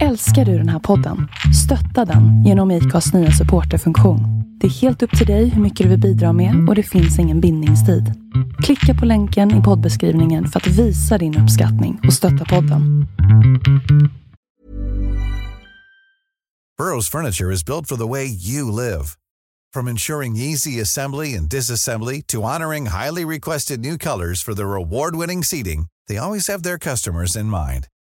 Älskar du den här podden? Stötta den genom IKAs nya supporterfunktion. Det är helt upp till dig hur mycket du vill bidra med och det finns ingen bindningstid. Klicka på länken i poddbeskrivningen för att visa din uppskattning och stötta podden. Burrow's furniture is built for the way you live. From ensuring easy assembly and disassembly to honoring highly requested new colors for their award-winning seating, they always have their customers in mind.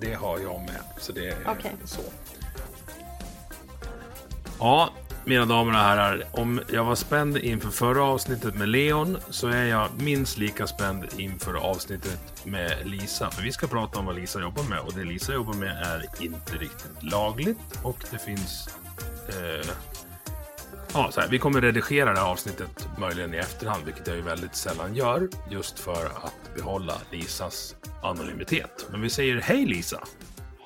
Det har jag med. Så det är Okej. så. Ja, mina damer och herrar. Om jag var spänd inför förra avsnittet med Leon så är jag minst lika spänd inför avsnittet med Lisa. För vi ska prata om vad Lisa jobbar med och det Lisa jobbar med är inte riktigt lagligt och det finns eh, Ja, så här, vi kommer redigera det här avsnittet möjligen i efterhand, vilket jag ju väldigt sällan gör, just för att behålla Lisas anonymitet. Men vi säger hej Lisa!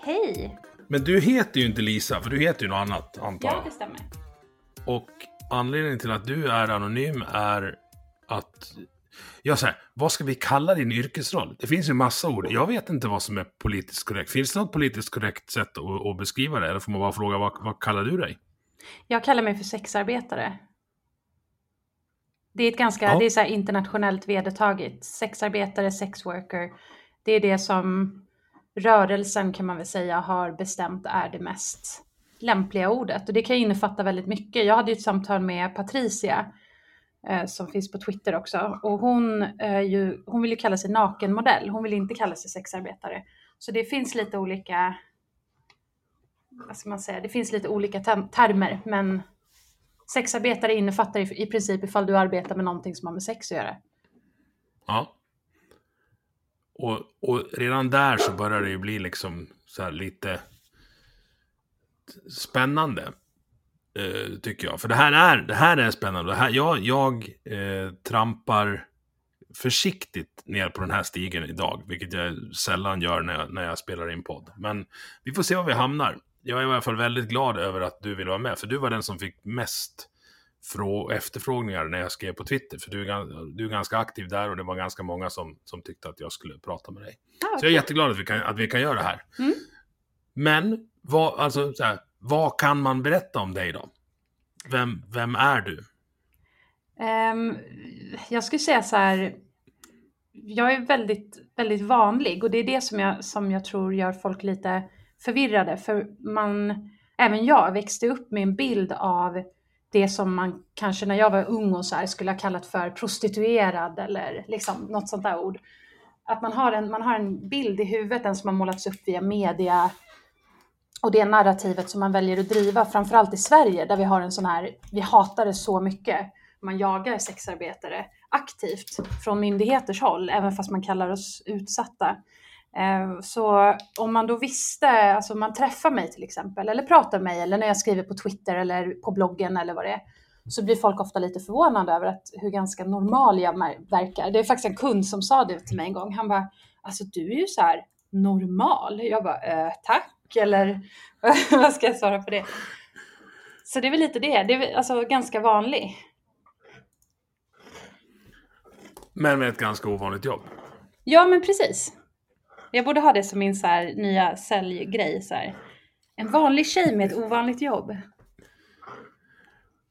Hej! Men du heter ju inte Lisa, för du heter ju något annat, antar Ja, jag. det stämmer. Och anledningen till att du är anonym är att... Ja, så här, vad ska vi kalla din yrkesroll? Det finns ju massa ord. Jag vet inte vad som är politiskt korrekt. Finns det något politiskt korrekt sätt att, att beskriva det? Eller får man bara fråga, vad, vad kallar du dig? Jag kallar mig för sexarbetare. Det är ett ganska, Ja. det är så internationellt vedertaget. Sexarbetare, sexworker. Det är det som rörelsen kan man väl säga har bestämt är det mest lämpliga ordet. Och det kan innefatta väldigt mycket. Jag hade ju ett samtal med Patricia eh, som finns på Twitter också. Och hon, eh, ju, hon vill ju kalla sig nakenmodell. Hon vill inte kalla sig sexarbetare. Så det finns lite olika vad ska man säga, det finns lite olika termer, men sexarbetare innefattar i, i princip ifall du arbetar med någonting som har med sex att göra. Ja. Och, och redan där så börjar det ju bli liksom så här lite spännande. Eh, tycker jag. För det här är, det här är spännande. Det här, jag jag eh, trampar försiktigt ner på den här stigen idag, vilket jag sällan gör när jag, när jag spelar in podd. Men vi får se var vi hamnar. Jag är i alla fall väldigt glad över att du vill vara med, för du var den som fick mest frå- efterfrågningar när jag skrev på Twitter, för du är, du är ganska aktiv där och det var ganska många som, som tyckte att jag skulle prata med dig. Ah, Så jag är jätteglad att vi kan, att vi kan göra det här. Mm. Men, vad, alltså, så här, vad kan man berätta om dig då? Vem, vem är du? Ehm, jag skulle säga så här, jag är väldigt, väldigt vanlig och det är det som jag, som jag tror gör folk lite förvirrade. För man, även jag växte upp med en bild av det som man kanske när jag var ung och så här skulle ha kallat för prostituerad eller liksom något sånt där ord. Att man har en, man har en bild i huvudet, den som har målats upp via media och det narrativet som man väljer att driva, framförallt i Sverige där vi har en sån här, vi hatar det så mycket. Man jagar sexarbetare aktivt från myndigheters håll, även fast man kallar oss utsatta. Eh, Så om man då visste, alltså man träffar mig till exempel, eller pratar med mig, eller när jag skriver på Twitter eller på bloggen eller vad det är, så blir folk ofta lite förvånade över att hur ganska normal jag verkar. Det är faktiskt en kund som sa det till mig en gång. Han bara, alltså du är ju så här normal. Jag bara, eh, tack, eller vad ska jag svara på det? Så det är väl lite det, det är alltså ganska vanlig. Men med ett ganska ovanligt jobb. Ja, men precis. Jag borde ha det som min så här, nya säljgrej. Så här. En vanlig tjej med ett ovanligt jobb.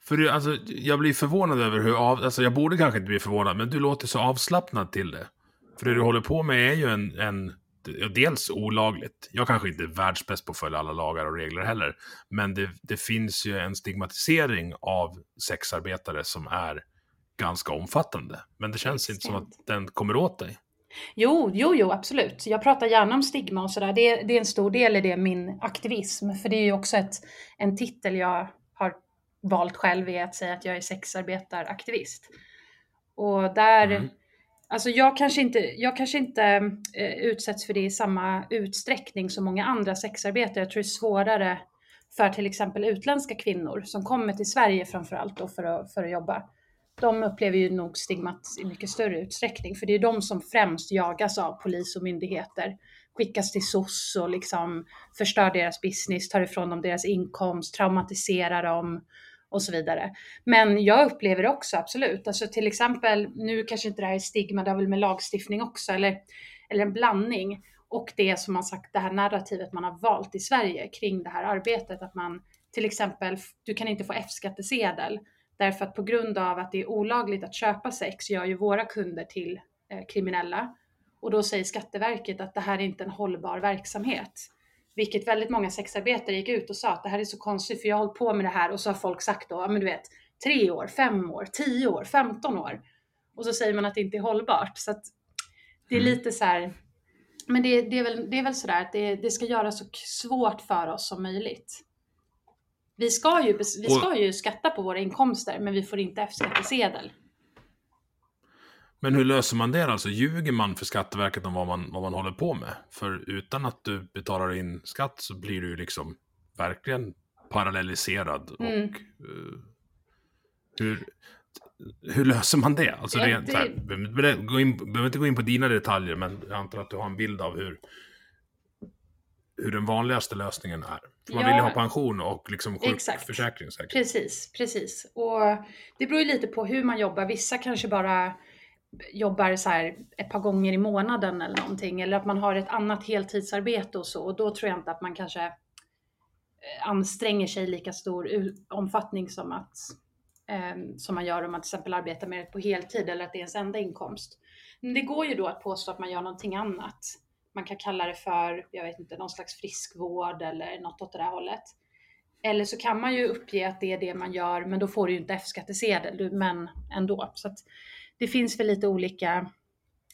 För du, alltså, jag blir förvånad över hur av... Alltså, jag borde kanske inte bli förvånad, men du låter så avslappnad till det. För det du håller på med är ju en... en dels olagligt. Jag kanske inte är världsbäst på att följa alla lagar och regler heller. Men det, det finns ju en stigmatisering av sexarbetare som är ganska omfattande. Men det känns inte som att den kommer åt dig. Jo, jo, jo, absolut. Jag pratar gärna om stigma och sådär. Det, det är en stor del i det, min aktivism. För det är ju också ett, en titel jag har valt själv, är att säga att jag är sexarbetaraktivist. Och där, Mm. Alltså jag kanske inte, jag kanske inte eh, utsätts för det i samma utsträckning som många andra sexarbetare. Jag tror det är svårare för till exempel utländska kvinnor som kommer till Sverige framförallt då för att, för att jobba. De upplever ju nog stigmat i mycket större utsträckning, för det är de som främst jagas av polis och myndigheter. Skickas till SOS och liksom förstör deras business, tar ifrån dem deras inkomst, traumatiserar dem och så vidare. Men jag upplever det också absolut. Alltså till exempel, nu kanske inte det här är stigma, det har väl med lagstiftning också, eller, eller en blandning. Och det som man sagt, det här narrativet man har valt i Sverige kring det här arbetet, att man till exempel, du kan inte få F-skattsedel därför att på grund av att det är olagligt att köpa sex gör ju våra kunder till eh, kriminella. Och då säger Skatteverket att det här är inte en hållbar verksamhet. Vilket väldigt många sexarbetare gick ut och sa att det här är så konstigt för jag har hållit på med det här och så har folk sagt då, ja men du vet, tre år, fem år, tio år, femton år. Och så säger man att det inte är hållbart. Så att det är mm. lite så här, men det, det, är väl, det är väl sådär att det, det ska göras så svårt för oss som möjligt. Vi ska, ju, vi ska ju skatta på våra inkomster, men vi får inte F-skattsedel. Men hur löser man det alltså? Ljuger man för Skatteverket om vad man, vad man håller på med? För utan att du betalar in skatt så blir du ju liksom verkligen parallelliserad. Mm. Och uh, hur, hur löser man det? Alltså det, det... Här, behöver, in, behöver inte gå in på dina detaljer, men jag antar att du har en bild av hur, hur den vanligaste lösningen är. För man ja, vill ju ha pension och liksom sjukförsäkring säkert. Precis, precis. Och det beror ju lite på hur man jobbar. Vissa kanske bara jobbar så här ett par gånger i månaden eller någonting. Eller att man har ett annat heltidsarbete och så. Och då tror jag inte att man kanske eh, anstränger sig i lika stor omfattning som att eh, som man gör om man till exempel arbetar med det på heltid eller att det är ens enda inkomst. Men det går ju då att påstå att man gör någonting annat. Man kan kalla det för, jag vet inte, någon slags friskvård eller något åt det där hållet. Eller så kan man ju uppge att det är det man gör, men då får du ju inte F-skattsedel, men ändå. Så att det finns väl lite olika,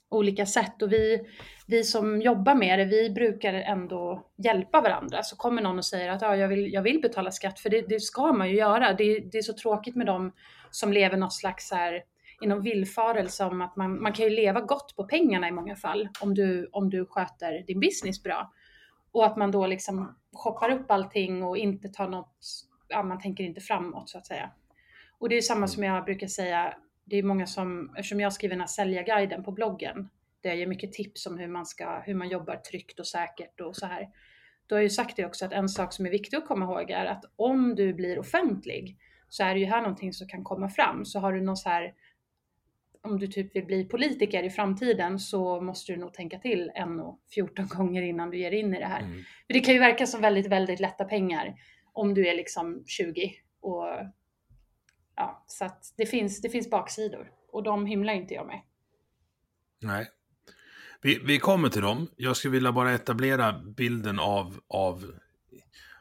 olika sätt och vi, vi som jobbar med det, vi brukar ändå hjälpa varandra. Så kommer någon och säger att ja, jag, vill, jag vill betala skatt, för det, det ska man ju göra. Det, det är så tråkigt med dem som lever något slags här inom villfarelse om att man, man kan ju leva gott på pengarna i många fall om du, om du sköter din business bra. Och att man då liksom shoppar upp allting och inte tar något, ja man tänker inte framåt så att säga. Och det är samma som jag brukar säga, det är många som, eftersom jag skriver den här säljarguiden på bloggen, där jag ger mycket tips om hur man ska, hur man jobbar tryggt och säkert och så här. Då har jag ju sagt det också att en sak som är viktig att komma ihåg är att om du blir offentlig så är det ju här någonting som kan komma fram. Så har du någon så här om du typ vill bli politiker i framtiden så måste du nog tänka till en och 14 gånger innan du ger in i det här. Mm. För det kan ju verka som väldigt, väldigt lätta pengar om du är liksom 20 och ja, så att det finns, det finns baksidor och de hymlar inte jag med. Nej. Vi, vi kommer till dem. Jag skulle vilja bara etablera bilden av, av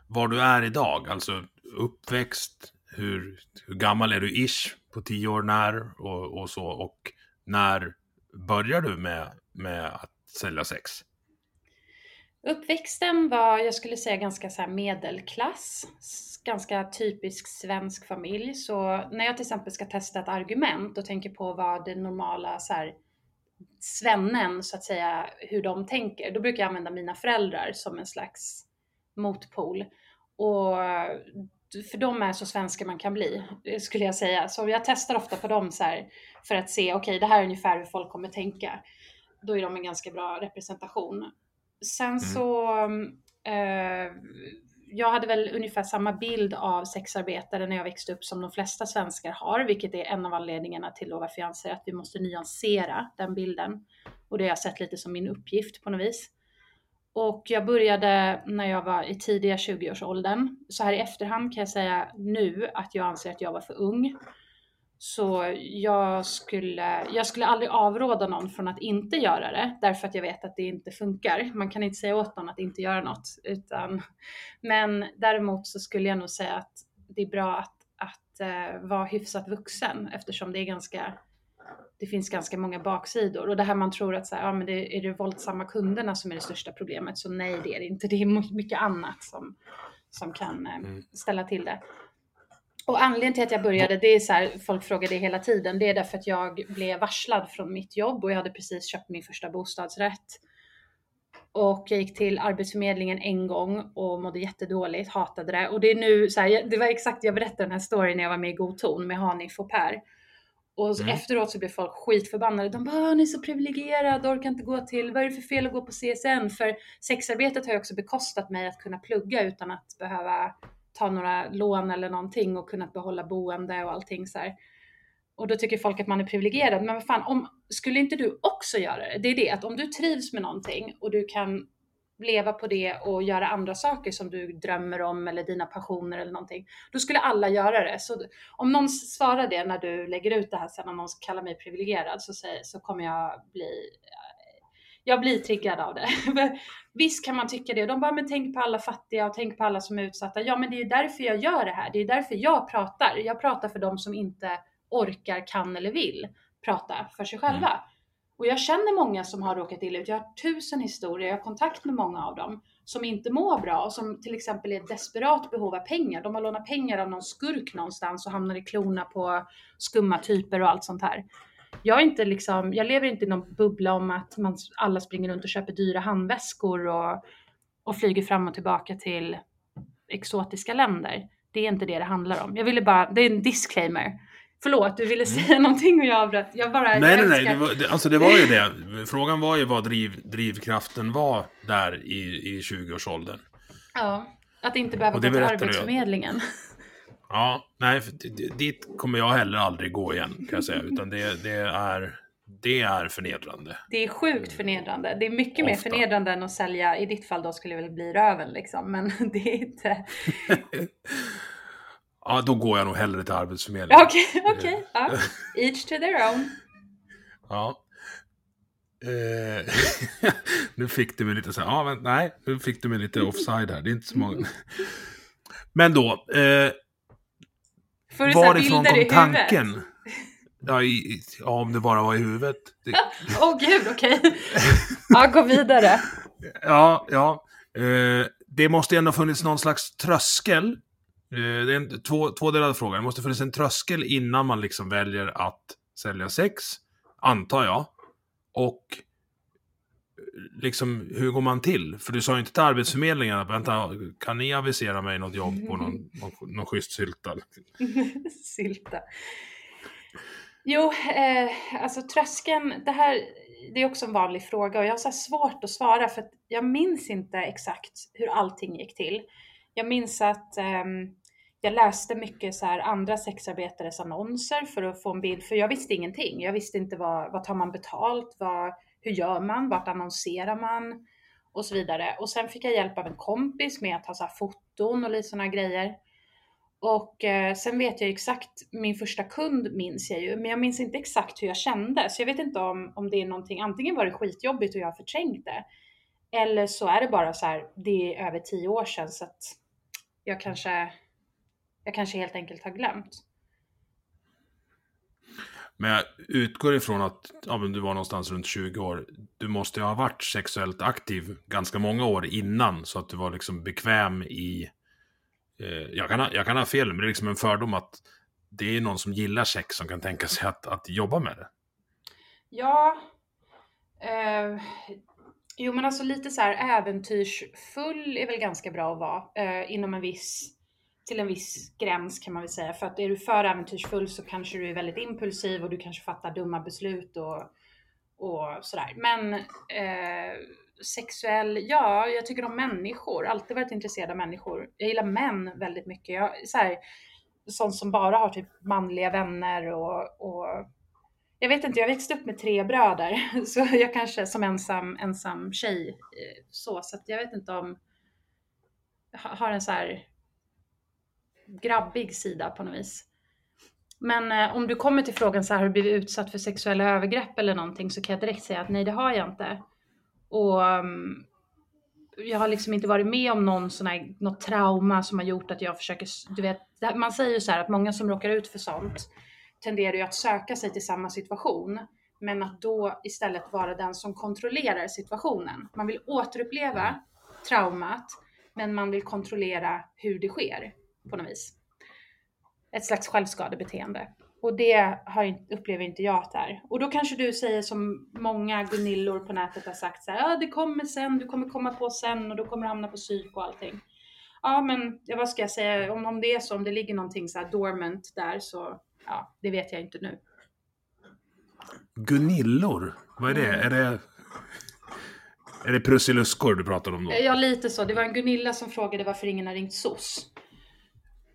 var du är idag, alltså uppväxt, hur, hur gammal är du ish på tio år när och, och så och när börjar du med, med att sälja sex? Uppväxten var, jag skulle säga ganska så medelklass, ganska typisk svensk familj. Så när jag till exempel ska testa ett argument och tänker på vad det normala så här, svennen så att säga, hur de tänker, då brukar jag använda mina föräldrar som en slags motpol. Och för de är så svenska man kan bli, skulle jag säga. Så jag testar ofta på dem så här, för att se, okej, okay, det här är ungefär hur folk kommer tänka. Då är de en ganska bra representation. Sen mm. så, eh, jag hade väl ungefär samma bild av sexarbetare när jag växte upp som de flesta svenskar har, vilket är en av anledningarna till varför jag anser att vi måste nyansera den bilden. Och det har jag sett lite som min uppgift på något vis. Och jag började när jag var i tidiga 20-årsåldern. Så här i efterhand kan jag säga nu att jag anser att jag var för ung. Så jag skulle, jag skulle aldrig avråda någon från att inte göra det, därför att jag vet att det inte funkar. Man kan inte säga åt någon att inte göra något. Utan, men däremot så skulle jag nog säga att det är bra att, att uh, vara hyfsat vuxen eftersom det är ganska det finns ganska många baksidor och det här man tror att så här, ja, men det är det våldsamma kunderna som är det största problemet. Så nej, det är det inte. Det är mycket annat som, som kan eh, mm. ställa till det. och anledningen till att jag började, det är så här, folk frågar det hela tiden, det är därför att jag blev varslad från mitt jobb och jag hade precis köpt min första bostadsrätt. Och jag gick till Arbetsförmedlingen en gång och mådde jättedåligt, hatade det. Och det är nu så här, det var exakt, jag berättade den här storyn när jag var med i God ton med Hanif och Per. Och mm. efteråt så blev folk skitförbannade. De bara, ni är så privilegierad, orkar inte gå till, vad är det för fel att gå på CSN? För sexarbetet har ju också bekostat mig att kunna plugga utan att behöva ta några lån eller någonting och kunnat behålla boende och allting så här. Och då tycker folk att man är privilegierad. Men vad fan, om, skulle inte du också göra det? Det är det, att om du trivs med någonting och du kan leva på det och göra andra saker som du drömmer om eller dina passioner eller någonting. Då skulle alla göra det. Så om någon svarar det när du lägger ut det här sen, om någon kallar mig privilegierad så, säger, så kommer jag bli eh, jag blir triggad av det. Visst kan man tycka det. De bara, men tänk på alla fattiga och tänk på alla som är utsatta. Ja, men det är ju därför jag gör det här. Det är därför jag pratar. Jag pratar för de som inte orkar, kan eller vill prata för sig själva. Mm. Och jag känner många som har råkat illa ut. Jag har tusen historier, jag har kontakt med många av dem som inte mår bra och som till exempel är i desperat behov av pengar. De har lånat pengar av någon skurk någonstans och hamnar i klorna på skumma typer och allt sånt här. Jag är inte liksom, jag lever inte i någon bubbla om att man, alla springer runt och köper dyra handväskor och, och flyger fram och tillbaka till exotiska länder. Det är inte det det handlar om. Jag ville bara, det är en disclaimer. Förlåt, du ville säga mm. någonting och jag avbröt. Jag bara, nej, nej, nej. Det var, det, alltså det var ju det. Frågan var ju vad driv, drivkraften var där i, i 20-årsåldern. Ja, att inte behöva gå till Arbetsförmedlingen. Ja, nej, dit kommer jag heller aldrig gå igen kan jag säga. Utan det, det, är, det är förnedrande. Det är sjukt förnedrande. Det är mycket Ofta. mer förnedrande än att sälja, i ditt fall då skulle det väl bli röven liksom. Men det är inte... Ja, då går jag nog hellre till Arbetsförmedlingen. Okej, okay, okej. Okay, ja. Each to their own. Ja. Eh, nu fick du mig lite så här, ja men nej, nu fick du mig lite offside här. Det är inte så många. Men då. Eh, varifrån kom tanken? Ja, i, ja, om det bara var i huvudet. Åh oh, gud, okej. Okay. Ja, gå vidare. ja, ja. Eh, det måste ändå funnits någon slags tröskel Eh, det är en två, tvådelad fråga. Det måste finnas en tröskel innan man liksom väljer att sälja sex, antar jag. Och liksom, hur går man till? För du sa ju inte till Arbetsförmedlingen att vänta, kan ni avisera mig något jobb på någon, någon, någon schysst sylta? sylta. Jo, eh, alltså tröskeln, det här, det är också en vanlig fråga och jag har så svårt att svara för att jag minns inte exakt hur allting gick till. Jag minns att eh, jag läste mycket så här andra sexarbetares annonser för att få en bild, för jag visste ingenting. Jag visste inte vad, vad tar man betalt, vad, hur gör man, vart annonserar man och så vidare. Och sen fick jag hjälp av en kompis med att ta så här foton och lite sådana grejer. Och eh, sen vet jag exakt, min första kund minns jag ju, men jag minns inte exakt hur jag kände. Så jag vet inte om, om det är någonting, antingen var det skitjobbigt och jag har förträngt det. Eller så är det bara så här, det är över tio år sedan så att jag kanske jag kanske helt enkelt har glömt. Men jag utgår ifrån att ja, du var någonstans runt 20 år. Du måste ju ha varit sexuellt aktiv ganska många år innan så att du var liksom bekväm i... Eh, jag, kan ha, jag kan ha fel, men det är liksom en fördom att det är någon som gillar sex som kan tänka sig att, att jobba med det. Ja. Eh, jo, men alltså lite så här äventyrsfull är väl ganska bra att vara eh, inom en viss till en viss gräns kan man väl säga. För att är du för äventyrsfull så kanske du är väldigt impulsiv och du kanske fattar dumma beslut och, och sådär. Men eh, sexuell, ja, jag tycker om människor. Alltid varit intresserad av människor. Jag gillar män väldigt mycket. Jag, så här, sånt som bara har typ manliga vänner och, och jag vet inte, jag växte upp med tre bröder, så jag kanske som ensam, ensam tjej eh, så, så att jag vet inte om har en så här grabbig sida på något vis. Men eh, om du kommer till frågan så här, har du blivit utsatt för sexuella övergrepp eller någonting så kan jag direkt säga att nej, det har jag inte. Och um, jag har liksom inte varit med om någon sån här, något trauma som har gjort att jag försöker, du vet, man säger ju så här att många som råkar ut för sånt tenderar ju att söka sig till samma situation, men att då istället vara den som kontrollerar situationen. Man vill återuppleva traumat, men man vill kontrollera hur det sker på något vis. ett slags självskadebeteende. Och det har, upplever inte jag att det är. Och då kanske du säger som många Gunillor på nätet har sagt så här, ja det kommer sen, du kommer komma på sen och då kommer du hamna på psyk och allting. Ja men ja, vad ska jag säga, om, om det är så, om det ligger någonting så här dormant där så, ja det vet jag inte nu. Gunillor, vad är det? Mm. Är det... Är det prussiluskor du pratar om då? Ja lite så, det var en Gunilla som frågade varför ingen har ringt SOS.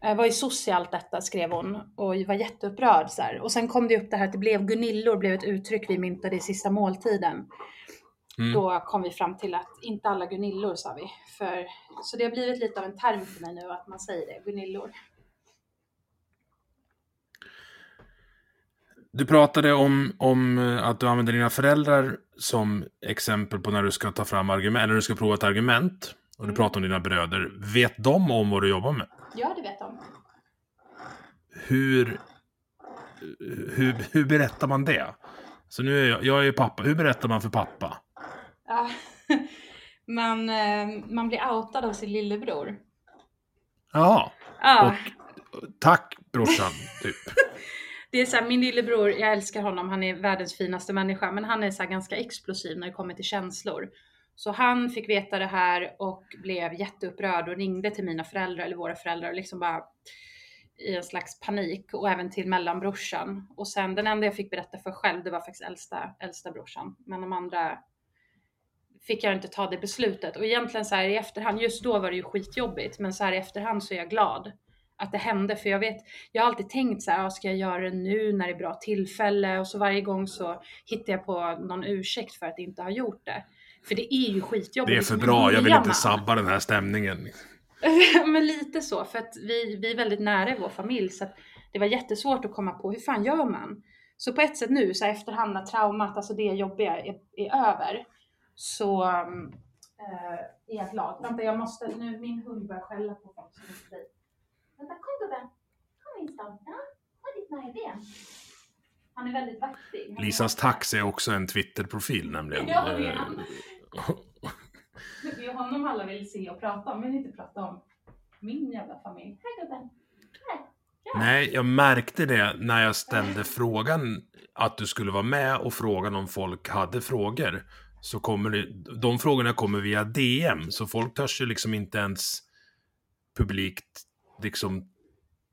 Eh, Vad är SOS i allt detta? skrev hon och var jätteupprörd. Så här. Och sen kom det upp det här att det blev Gunillor blev ett uttryck vi myntade i sista måltiden. Mm. Då kom vi fram till att inte alla Gunillor sa vi. För, så det har blivit lite av en term för mig nu att man säger det, Gunillor. Du pratade om, om eh, att du använder dina föräldrar som exempel på när du ska ta fram argument, eller när du ska prova ett argument. Och du Mm. pratar om dina bröder. Vet de om vad du jobbar med? Ja, det vet de. Hur, hur, hur berättar man det? Så nu är jag, jag är ju pappa. Hur berättar man för pappa? Ja. Man, eh, man blir outad av sin lillebror. Ja, Ja. tack brorsan, typ. Det är så här, min lillebror, jag älskar honom, han är världens finaste människa, men han är så ganska explosiv när det kommer till känslor. Så han fick veta det här och blev jätteupprörd och ringde till mina föräldrar eller våra föräldrar och liksom bara i en slags panik och även till mellanbrorsan. Och sen den enda jag fick berätta för själv, det var faktiskt äldsta, äldsta brorsan. Men de andra fick jag inte ta det beslutet. Och egentligen så här i efterhand, just då var det ju skitjobbigt, men så här i efterhand så är jag glad att det hände. För jag vet, jag har alltid tänkt så här, "Ja, ska jag göra det nu när det är bra tillfälle? Och så varje gång så hittar jag på någon ursäkt för att inte ha gjort det. För det är ju skitjobbigt. Det är för liksom, bra, jag vill inte sabba den här stämningen. men lite så, för att vi, vi är väldigt nära i vår familj. Så att det var jättesvårt att komma på hur fan gör man? Så på ett sätt nu, så efterhand när traumat, alltså det jobbiga är, är över, så eh, är jag glad. Vänta, jag måste, nu min hund börjar skälla på folk som är förbi. Vänta, kom gubben. Kom Winston. Ja, ta ditt näven. Han är väldigt vaktig. Lisas tax är också en Twitter-profil nämligen. Ja, det är honom alla vill se och prata om, men inte prata om min jävla familj. Hej gubben. Nej, jag märkte det när jag ställde frågan att du skulle vara med och frågan om folk hade frågor. Så kommer det, de frågorna kommer via DM, så folk törs ju liksom inte ens publikt liksom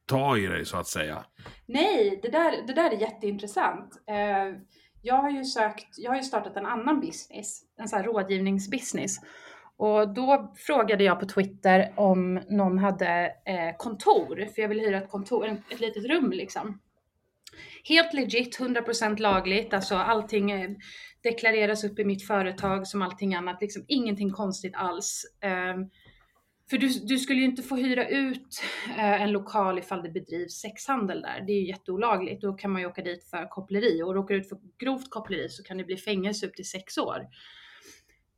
ta i dig så att säga. Nej, det där, det där är jätteintressant. Eh, jag har ju sökt, jag har ju startat en annan business, en sån här rådgivningsbusiness. Och då frågade jag på Twitter om någon hade eh, kontor, för jag vill hyra ett kontor, ett litet rum liksom. Helt legit, 100% lagligt, alltså allting eh, deklareras upp i mitt företag som allting annat, liksom ingenting konstigt alls. Eh, för du, du skulle ju inte få hyra ut eh, en lokal ifall det bedrivs sexhandel där. Det är ju jätteolagligt. Då kan man ju åka dit för koppleri och råkar ut för grovt koppleri så kan det bli fängelse upp till sex år.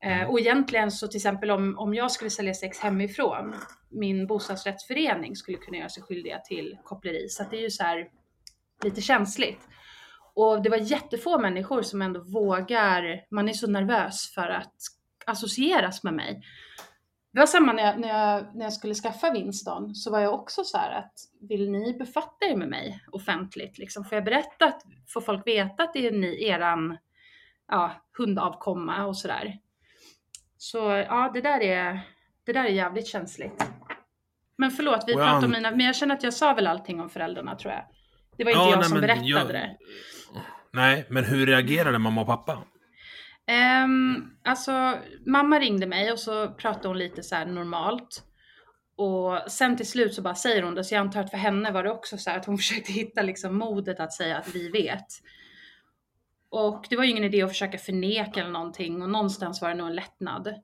Eh, och egentligen så till exempel om, om jag skulle sälja sex hemifrån, min bostadsrättsförening skulle kunna göra sig skyldiga till koppleri. Så det är ju så här lite känsligt. Och det var jättefå människor som ändå vågar, man är så nervös för att associeras med mig. Det var samma när jag, när jag, när jag skulle skaffa Winston, så var jag också så här att vill ni befatta er med mig offentligt? Liksom? Får jag berätta, att, får folk veta att det är ni, eran ja, hundavkomma och sådär? Så ja, det där är, det där är jävligt känsligt. Men förlåt, vi pratar om an- mina, men jag känner att jag sa väl allting om föräldrarna tror jag. Det var inte Ja, jag nej, som berättade jag- det. Nej, men hur reagerade mamma och pappa? Um, alltså, mamma ringde mig och så pratade hon lite så här normalt. Och sen till slut så bara säger hon det, så jag antar att för henne var det också så här att hon försökte hitta liksom modet att säga att vi vet. Och det var ju ingen idé att försöka förneka eller någonting och någonstans var det nog en lättnad.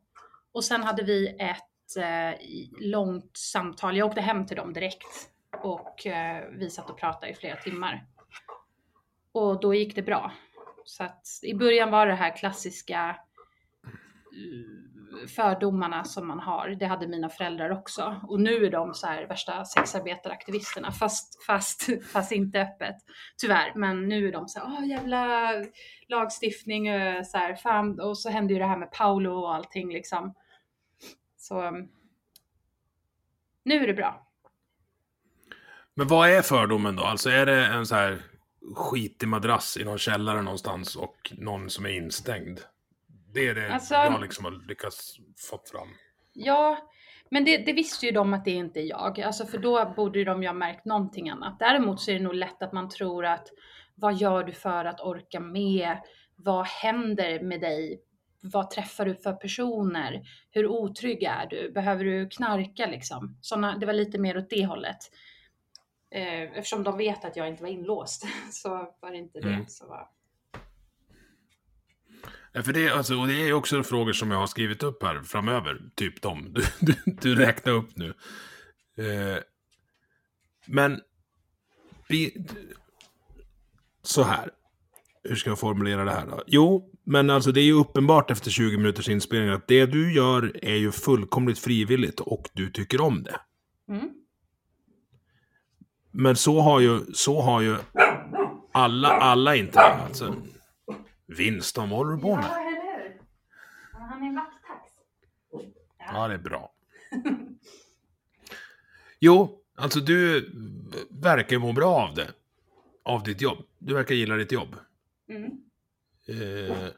Och sen hade vi ett eh, långt samtal, jag åkte hem till dem direkt och eh, vi satt och pratade i flera timmar. Och då gick det bra. Så att i början var det här klassiska eh, fördomarna som man har. Det hade mina föräldrar också. Och nu är de så här värsta sexarbetaraktivisterna, fast, fast, fast inte öppet. Tyvärr, men nu är de så här, åh jävla lagstiftning, och så här, fan. Och så hände ju det här med Paolo och allting liksom. Så mm, nu är det bra. Men vad är fördomen då? Alltså är det en så här skitig madrass i någon källare någonstans och någon som är instängd? Det är det Alltså- jag liksom har lyckats få fram. Ja, men det, det visste ju de att det inte är jag. Alltså för då borde de ju ha märkt någonting annat. Däremot så är det nog lätt att man tror att vad gör du för att orka med? Vad händer med dig? Vad träffar du för personer? Hur otrygg är du? Behöver du knarka liksom? Såna, det var lite mer åt det hållet. Eh, eftersom de vet att jag inte var inlåst så var det inte det Mm. som var... Ja, för det, alltså, och det är också frågor som jag har skrivit upp här framöver. Typ de du, du, du räknar upp nu. Eh, men... Vi, så här. Hur ska jag formulera det här då? Jo, men alltså det är ju uppenbart efter 20 minuters inspelning att det du gör är ju fullkomligt frivilligt och du tycker om det. Mm. Men så har ju, så har ju alla, alla inte. Alltså, Winston, vad håller du på med? eller hur? Han är vakttax. Ja, det är bra. Jo, alltså du verkar må bra av det. Av ditt jobb. Du verkar gilla ditt jobb. Mm. Eh,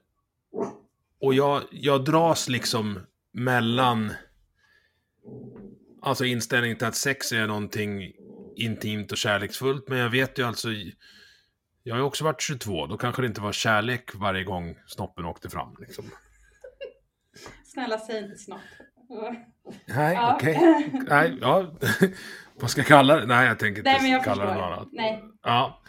och jag, jag dras liksom mellan... Alltså inställningen till att sex är någonting intimt och kärleksfullt. Men jag vet ju alltså... Jag har ju också varit 22. Då kanske det inte var kärlek varje gång snoppen åkte fram. Liksom. Snälla säg inte snopp. Nej, Ja. okej. Nej, ja. Vad ska jag kalla det? Nej, jag tänker inte Nej men jag kalla det något förstår. annat. Nej. Ja.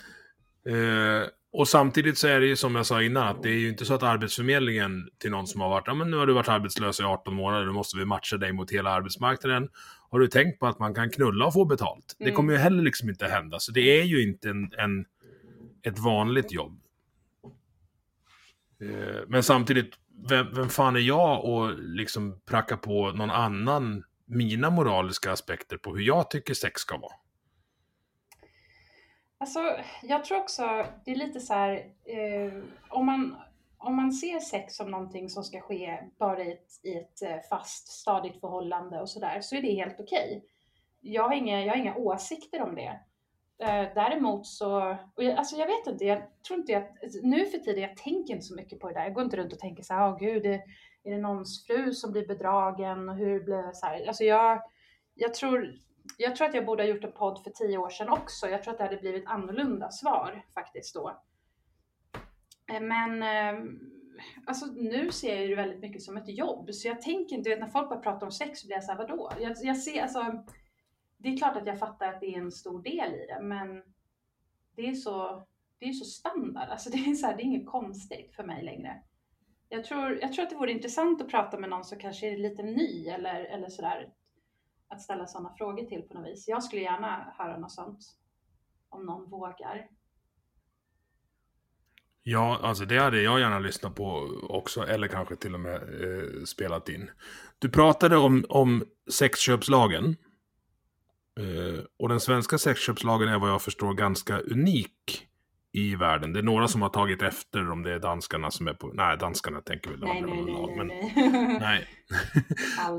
Eh, och samtidigt så är det ju som jag sa innan, att det är ju inte så att Arbetsförmedlingen till någon som har varit, ja men nu har du varit arbetslös i 18 månader, då måste vi matcha dig mot hela arbetsmarknaden. Har du tänkt på att man kan knulla och få betalt? Det Mm. kommer ju heller liksom inte hända, så det är ju inte en, en, ett vanligt jobb. Eh, men samtidigt, vem, vem fan är jag och liksom pracka på någon annan mina moraliska aspekter på hur jag tycker sex ska vara? Alltså, jag tror också, det är lite så här, eh, om, man, om man ser sex som någonting som ska ske bara i ett, i ett eh, fast, stadigt förhållande och sådär, så är det helt okej. Jag, har inga, jag har inga åsikter om det. Eh, däremot så, och jag, alltså jag vet inte, jag tror inte att, alltså nu för tiden, jag tänker inte så mycket på det där. Jag går inte runt och tänker så här, åh gud, är, är det någons fru som blir bedragen och hur blir det så här? Alltså jag, jag tror, jag tror att jag borde ha gjort en podd för tio år sedan också. Jag tror att det hade blivit annorlunda svar faktiskt då. Eh, men eh, alltså, nu ser jag det väldigt mycket som ett jobb. Så jag tänker inte, du vet när folk börjar prata om sex så blir jag såhär, vadå? Jag, jag ser, alltså, det är klart att jag fattar att det är en stor del i det, men det är så, det är så standard. Alltså, det, är så här, det är inget konstigt för mig längre. Jag tror, jag tror att det vore intressant att prata med någon som kanske är lite ny eller, eller sådär att ställa sådana frågor till på något vis. Jag skulle gärna höra något sånt. Om någon vågar. Ja, alltså det hade jag gärna lyssnat på också, eller kanske till och med eh, spelat in. Du pratade om, om sexköpslagen. Eh, och den svenska sexköpslagen är vad jag förstår ganska unik i världen. Det är några som har tagit efter, om det är danskarna som är på... Nej, danskarna tänker väl Nej, ha nej, nej, lag, nej, men, nej.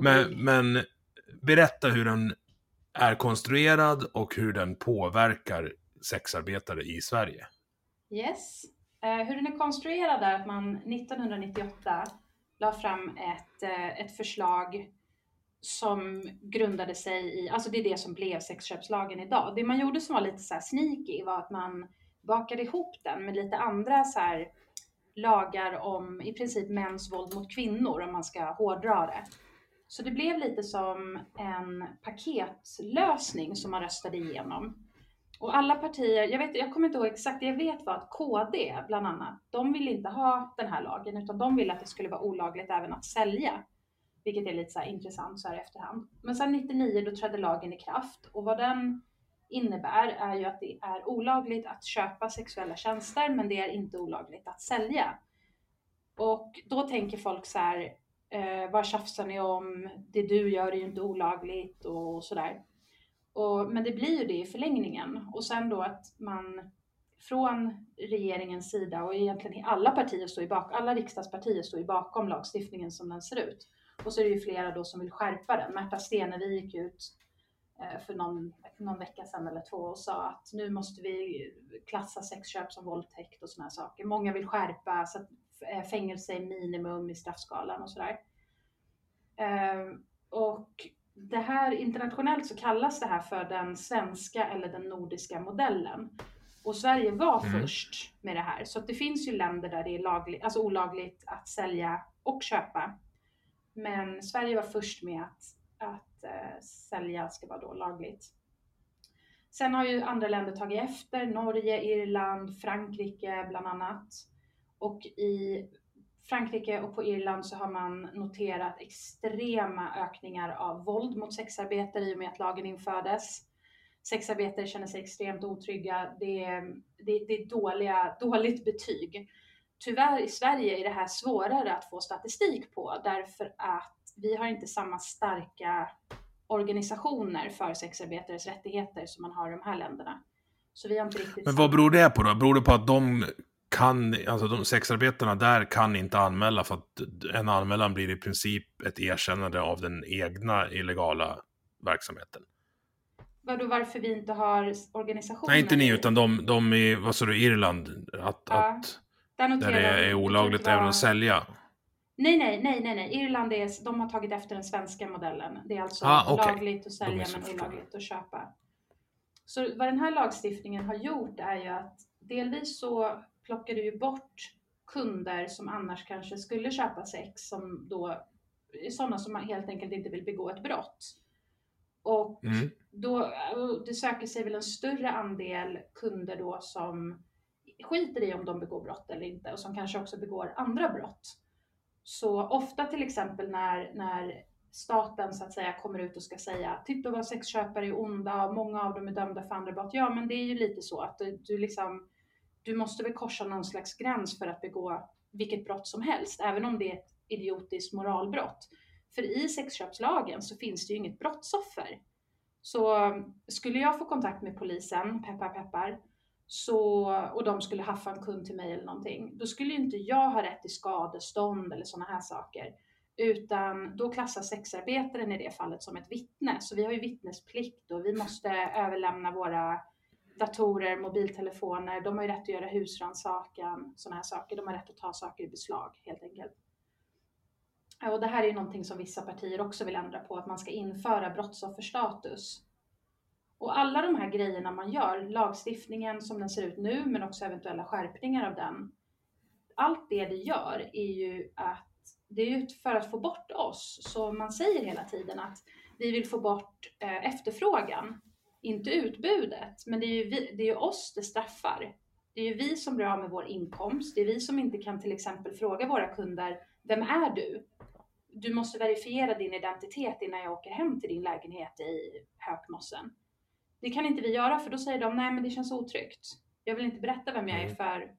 nej. Men berätta hur den är konstruerad och hur den påverkar sexarbetare i Sverige. Yes. Eh, hur den är konstruerad är att man 1998 la fram ett, eh, ett förslag som grundade sig i, alltså det är det som blev sexköpslagen idag. Det man gjorde som var lite så här sneaky var att man bakade ihop den med lite andra så här lagar om i princip mäns våld mot kvinnor om man ska hårdra det. Så det blev lite som en paketlösning som man röstade igenom. Och alla partier, jag, vet, jag kommer inte ihåg exakt, jag vet vad att KD bland annat, de ville inte ha den här lagen utan de ville att det skulle vara olagligt även att sälja. Vilket är lite så här intressant så här i efterhand. Men sen 99 då trädde lagen i kraft och vad den innebär är ju att det är olagligt att köpa sexuella tjänster men det är inte olagligt att sälja. Och då tänker folk så här, eh, vad tjafsar ni om? Det du gör är ju inte olagligt och sådär. Och, men det blir ju det i förlängningen. Och sen då att man från regeringens sida och egentligen alla partier står ju bak, alla riksdagspartier står ju bakom lagstiftningen som den ser ut. Och så är det ju flera då som vill skärpa den. Märta Stenevi gick ut eh, för någon, någon vecka sedan eller två och sa att nu måste vi klassa sexköp som våldtäkt och sådana saker. Många vill skärpa så att fängelse är minimum i straffskalan och sådär. Ehm, och det här internationellt så kallas det här för den svenska eller den nordiska modellen. Och Sverige var mm. först med det här. Så det finns ju länder där det är lagligt, alltså olagligt att sälja och köpa. Men Sverige var först med att, att äh, sälja ska vara då lagligt. Sen har ju andra länder tagit efter, Norge, Irland, Frankrike bland annat. Och i Frankrike och på Irland så har man noterat extrema ökningar av våld mot sexarbetare i och med att lagen infördes. Sexarbetare känner sig extremt otrygga. Det är, det, det är dåliga, dåligt betyg. Tyvärr i Sverige är det här svårare att få statistik på därför att vi har inte samma starka organisationer för sexarbetares rättigheter som man har i de här länderna. Så vi har inte riktigt Men vad beror det på då? Beror det på att de kan, alltså de sexarbetarna där kan inte anmäla för att en anmälan blir i princip ett erkännande av den egna illegala verksamheten. Vadå varför vi inte har organisationer? Nej, inte ni, utan de, de i, vad sa du, Irland? Att, ja, att där, där det är olagligt var... även att sälja? Nej, nej, nej, nej, nej. Irland är, de har tagit efter den svenska modellen. Det är alltså ah, okay. lagligt att sälja men olagligt att köpa. Så vad den här lagstiftningen har gjort är ju att delvis så plockar du ju bort kunder som annars kanske skulle köpa sex som då är sådana som helt enkelt inte vill begå ett brott. Och mm. då, det söker sig väl en större andel kunder då som skiter i om de begår brott eller inte och som kanske också begår andra brott. Så ofta till exempel när, när staten så att säga kommer ut och ska säga titta vad sexköpare är onda, många av dem är dömda för andra brott. Ja, men det är ju lite så att du, du liksom du måste väl korsa någon slags gräns för att begå vilket brott som helst, även om det är ett idiotiskt moralbrott. För i sexköpslagen så finns det ju inget brottsoffer. Så um, skulle jag få kontakt med polisen, peppar peppar, så, och de skulle haffa en kund till mig eller någonting, då skulle inte jag ha rätt till skadestånd eller sådana här saker. Utan då klassas sexarbetaren i det fallet som ett vittne. Så vi har ju vittnesplikt och vi måste överlämna våra datorer, mobiltelefoner, de har ju rätt att göra husrannsakan, sådana här saker. De har rätt att ta saker i beslag helt enkelt. Och det här är ju någonting som vissa partier också vill ändra på, att man ska införa brottsofferstatus. Och alla de här grejerna man gör, lagstiftningen som den ser ut nu, men också eventuella skärpningar av den. Allt det det gör är ju att det är ju för att få bort oss. Så man säger hela tiden att vi vill få bort eh, efterfrågan inte utbudet, men det är ju, vi, det är ju oss det straffar. Det är ju vi som blir av med vår inkomst. Det är vi som inte kan till exempel fråga våra kunder, vem är du? Du måste verifiera din identitet innan jag åker hem till din lägenhet i Hökmossen. Det kan inte vi göra för då säger de, nej men det känns otryggt. Jag vill inte berätta vem jag är mm. för.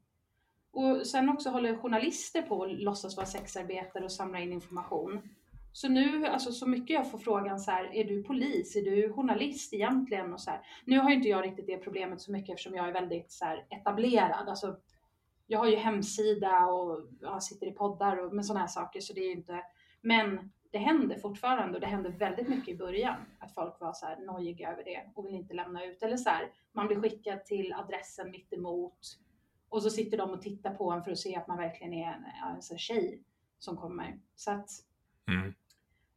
Och sen också håller journalister på att låtsas vara sexarbetare och samla in information. Så nu, alltså så mycket jag får frågan så här, är du polis? Är du journalist egentligen? Och så här. Nu har ju inte jag riktigt det problemet så mycket eftersom jag är väldigt så här, etablerad. Alltså, jag har ju hemsida och jag sitter i poddar och med sådana här saker så det är inte, men det händer fortfarande och det hände väldigt mycket i början att folk var så här nojiga över det och vill inte lämna ut eller så här, man blir skickad till adressen mitt emot och så sitter de och tittar på en för att se att man verkligen är en, en tjej som kommer. Så att mm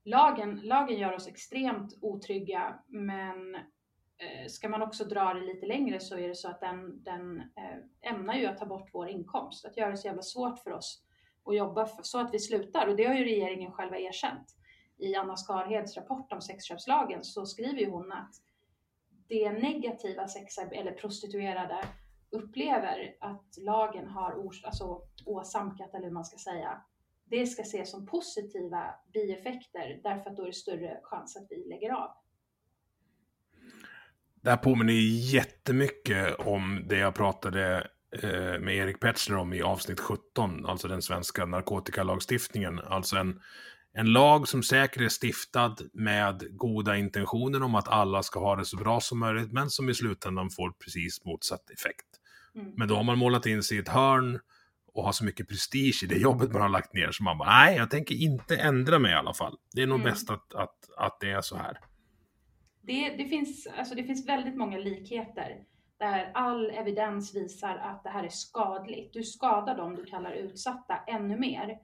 lagen, lagen gör oss extremt otrygga, men eh, ska man också dra det lite längre så är det så att den, den eh, ämnar ju att ta bort vår inkomst, att göra det så jävla svårt för oss att jobba för, så att vi slutar. Och det har ju regeringen själva erkänt. I Anna Skarheds rapport om sexköpslagen så skriver ju hon att det negativa sex eller prostituerade upplever att lagen har alltså, åsamkat, eller hur man ska säga, det ska ses som positiva bieffekter därför att då är det större chans att vi lägger av. Det här påminner jättemycket om det jag pratade eh, med Erik Petzler om i avsnitt 17, alltså den svenska narkotikalagstiftningen. Alltså en, en lag som säkert är stiftad med goda intentioner om att alla ska ha det så bra som möjligt, men som i slutändan får precis motsatt effekt. Mm. Men då har man målat in sig i ett hörn och har så mycket prestige i det jobbet man har lagt ner så man bara, nej, jag tänker inte ändra mig i alla fall. Det är nog mm. bäst att, att, att det är så här. det, det, finns, alltså det finns väldigt många likheter där all evidens visar att det här är skadligt. Du skadar dem du kallar utsatta ännu mer.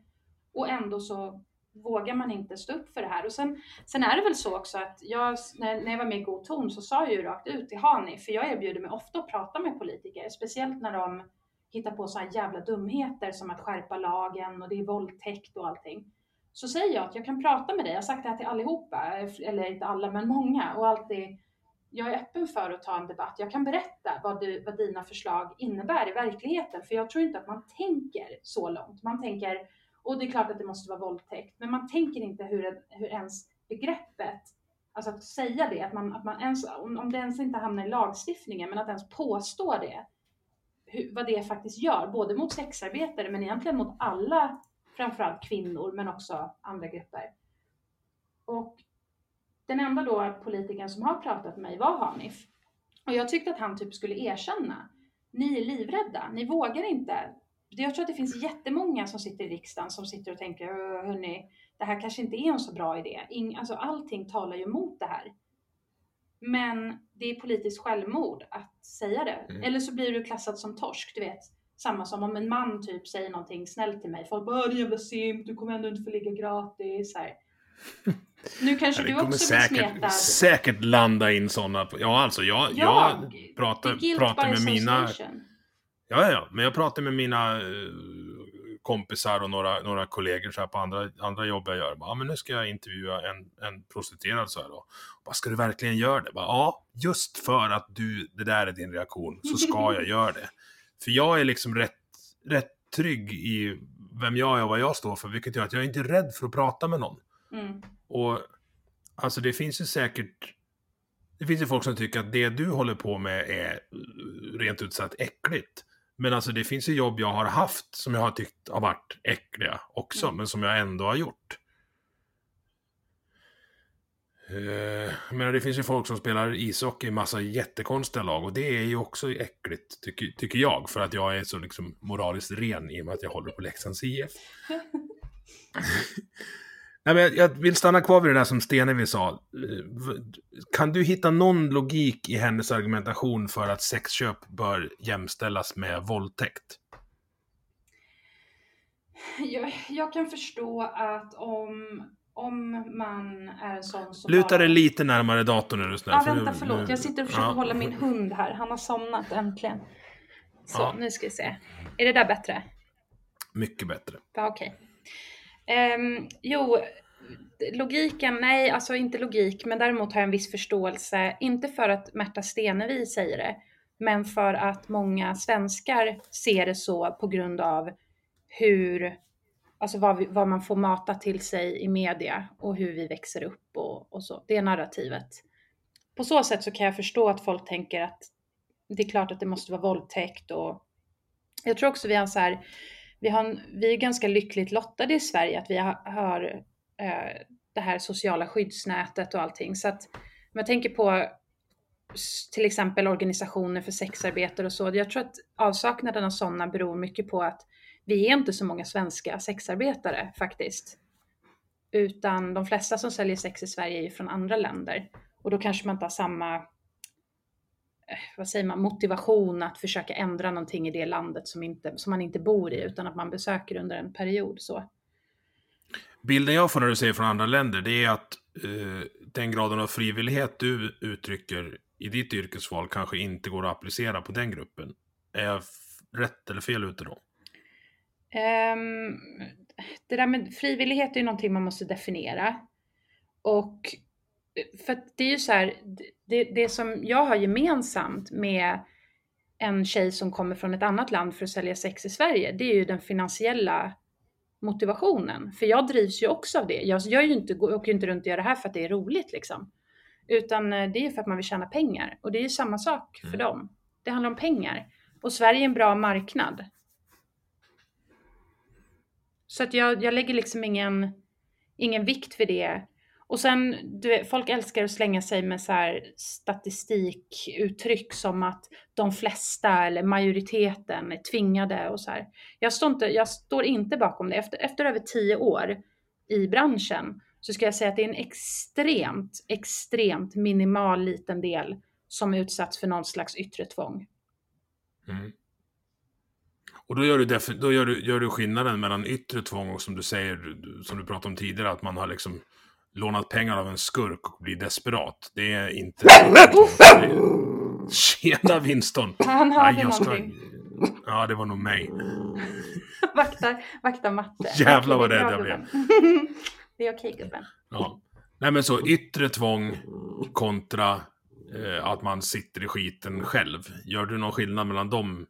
Och ändå så vågar man inte stå upp för det här. Och sen, sen är det väl så också att jag, när, när jag var med i God ton så sa jag ju rakt ut till Hani, för jag erbjuder mig ofta att prata med politiker, speciellt när de hittar på så här jävla dumheter som att skärpa lagen och det är våldtäkt och allting. Så säger jag att jag kan prata med dig, jag har sagt det här till allihopa, eller inte alla men många och alltid jag är öppen för att ta en debatt. Jag kan berätta vad, du, vad dina förslag innebär i verkligheten, för jag tror inte att man tänker så långt. Man tänker, och det är klart att det måste vara våldtäkt, men man tänker inte hur, hur ens begreppet, alltså att säga det, att man, att man ens, om det ens inte hamnar i lagstiftningen, men att ens påstå det, hur, vad det faktiskt gör, både mot sexarbetare, men egentligen mot alla, framförallt kvinnor, men också andra grupper. Och den enda då politikern som har pratat med mig var Hanif. Och jag tyckte att han typ skulle erkänna, ni är livrädda, ni vågar inte. Jag tror att det finns jättemånga som sitter i riksdagen som sitter och tänker, hörni, det här kanske inte är en så bra idé. In, alltså allting talar ju emot det här. Men det är politiskt självmord att säga det. Mm. Eller så blir du klassad som torsk, du vet. Samma som om en man typ säger någonting snällt till mig. Folk bara, din jävla simp, du kommer ändå inte få ligga gratis. Här. Nu kanske ja, du också säkert, blir smetad. säkert landa in sådana. Ja, alltså jag, ja, jag pratar, pratar med mina... Ja, ja, men jag pratar med mina uh, kompisar och några, några kollegor så här på andra, andra jobb jag gör. Ja, men nu ska jag intervjua en, en prostituerad så här då. Bara, ska du verkligen göra det? Bara, ja, just för att du, det där är din reaktion så ska jag göra det. För jag är liksom rätt, rätt trygg i vem jag är och vad jag står för, vilket gör att jag är inte är rädd för att prata med någon. Mm. Och alltså det finns ju säkert det finns ju folk som tycker att det du håller på med är rent ut sagt äckligt. Men alltså det finns ju jobb jag har haft som jag har tyckt har varit äckliga också, mm. men som jag ändå har gjort. Uh, men det finns ju folk som spelar ishockey i massa jättekonstiga lag och det är ju också äckligt, tycker, tycker jag, för att jag är så liksom moraliskt ren i och med att jag håller på Leksands IF. Nej, men jag vill stanna kvar vid det där som Stenevi sa. Kan du hitta någon logik i hennes argumentation för att sexköp bör jämställas med våldtäkt? Jag, jag kan förstå att om, om man är en sån som Luta dig lite närmare datorn är du snäll. Ja, för vänta, förlåt. Nu... Jag sitter och försöker ja. hålla min hund här. Han har somnat äntligen. Så, ja. nu ska vi se. Är det där bättre? Mycket bättre. Ja, okej. Okay. Um, jo, logiken, nej, alltså inte logik, men däremot har jag en viss förståelse, inte för att Märta Stenevi säger det, men för att många svenskar ser det så på grund av hur, alltså vad, vi, vad man får mata till sig i media och hur vi växer upp och, och så, det narrativet. På så sätt så kan jag förstå att folk tänker att det är klart att det måste vara våldtäkt och jag tror också vi har så här, vi, har, vi är ganska lyckligt lottade i Sverige att vi har, har eh, det här sociala skyddsnätet och allting. Så att om jag tänker på till exempel organisationer för sexarbetare och så. Jag tror att avsaknaden av sådana beror mycket på att vi är inte så många svenska sexarbetare faktiskt. Utan de flesta som säljer sex i Sverige är ju från andra länder. Och då kanske man inte har samma vad säger man, motivation att försöka ändra någonting i det landet som, inte, som man inte bor i, utan att man besöker under en period. Så. Bilden jag får när du säger från andra länder, det är att eh, den graden av frivillighet du uttrycker i ditt yrkesval kanske inte går att applicera på den gruppen. Är jag rätt eller fel ute då? Um, det där med frivillighet är ju någonting man måste definiera. Och för det är ju så här, det, det som jag har gemensamt med en tjej som kommer från ett annat land för att sälja sex i Sverige, det är ju den finansiella motivationen. För jag drivs ju också av det. Jag, jag är ju inte, åker ju inte runt och gör det här för att det är roligt liksom. Utan eh, det är för att man vill tjäna pengar. Och det är ju samma sak för mm. dem. Det handlar om pengar. Och Sverige är en bra marknad. Så att jag, jag lägger liksom ingen, ingen vikt vid det och sen, du vet, folk älskar att slänga sig med så här statistikuttryck som att de flesta eller majoriteten är tvingade och så här. Jag står inte, jag står inte bakom det. Efter, efter över tio år i branschen så ska jag säga att det är en extremt, extremt minimal liten del som utsatts för någon slags yttre tvång. Mm. Och då gör du, då gör du, gör du skillnaden mellan yttre tvång och som du säger, som du pratade om tidigare, att man har liksom lånat pengar av en skurk och blir desperat. Det är inte... Tjena Winston! Han hörde Nej, ska... någonting. Ja, det var nog mig. vakta, vakta matte. Jävlar vad rädd jag blev. det är okej gubben. Ja. Nej men så yttre tvång kontra eh, att man sitter i skiten själv. Gör du någon skillnad mellan de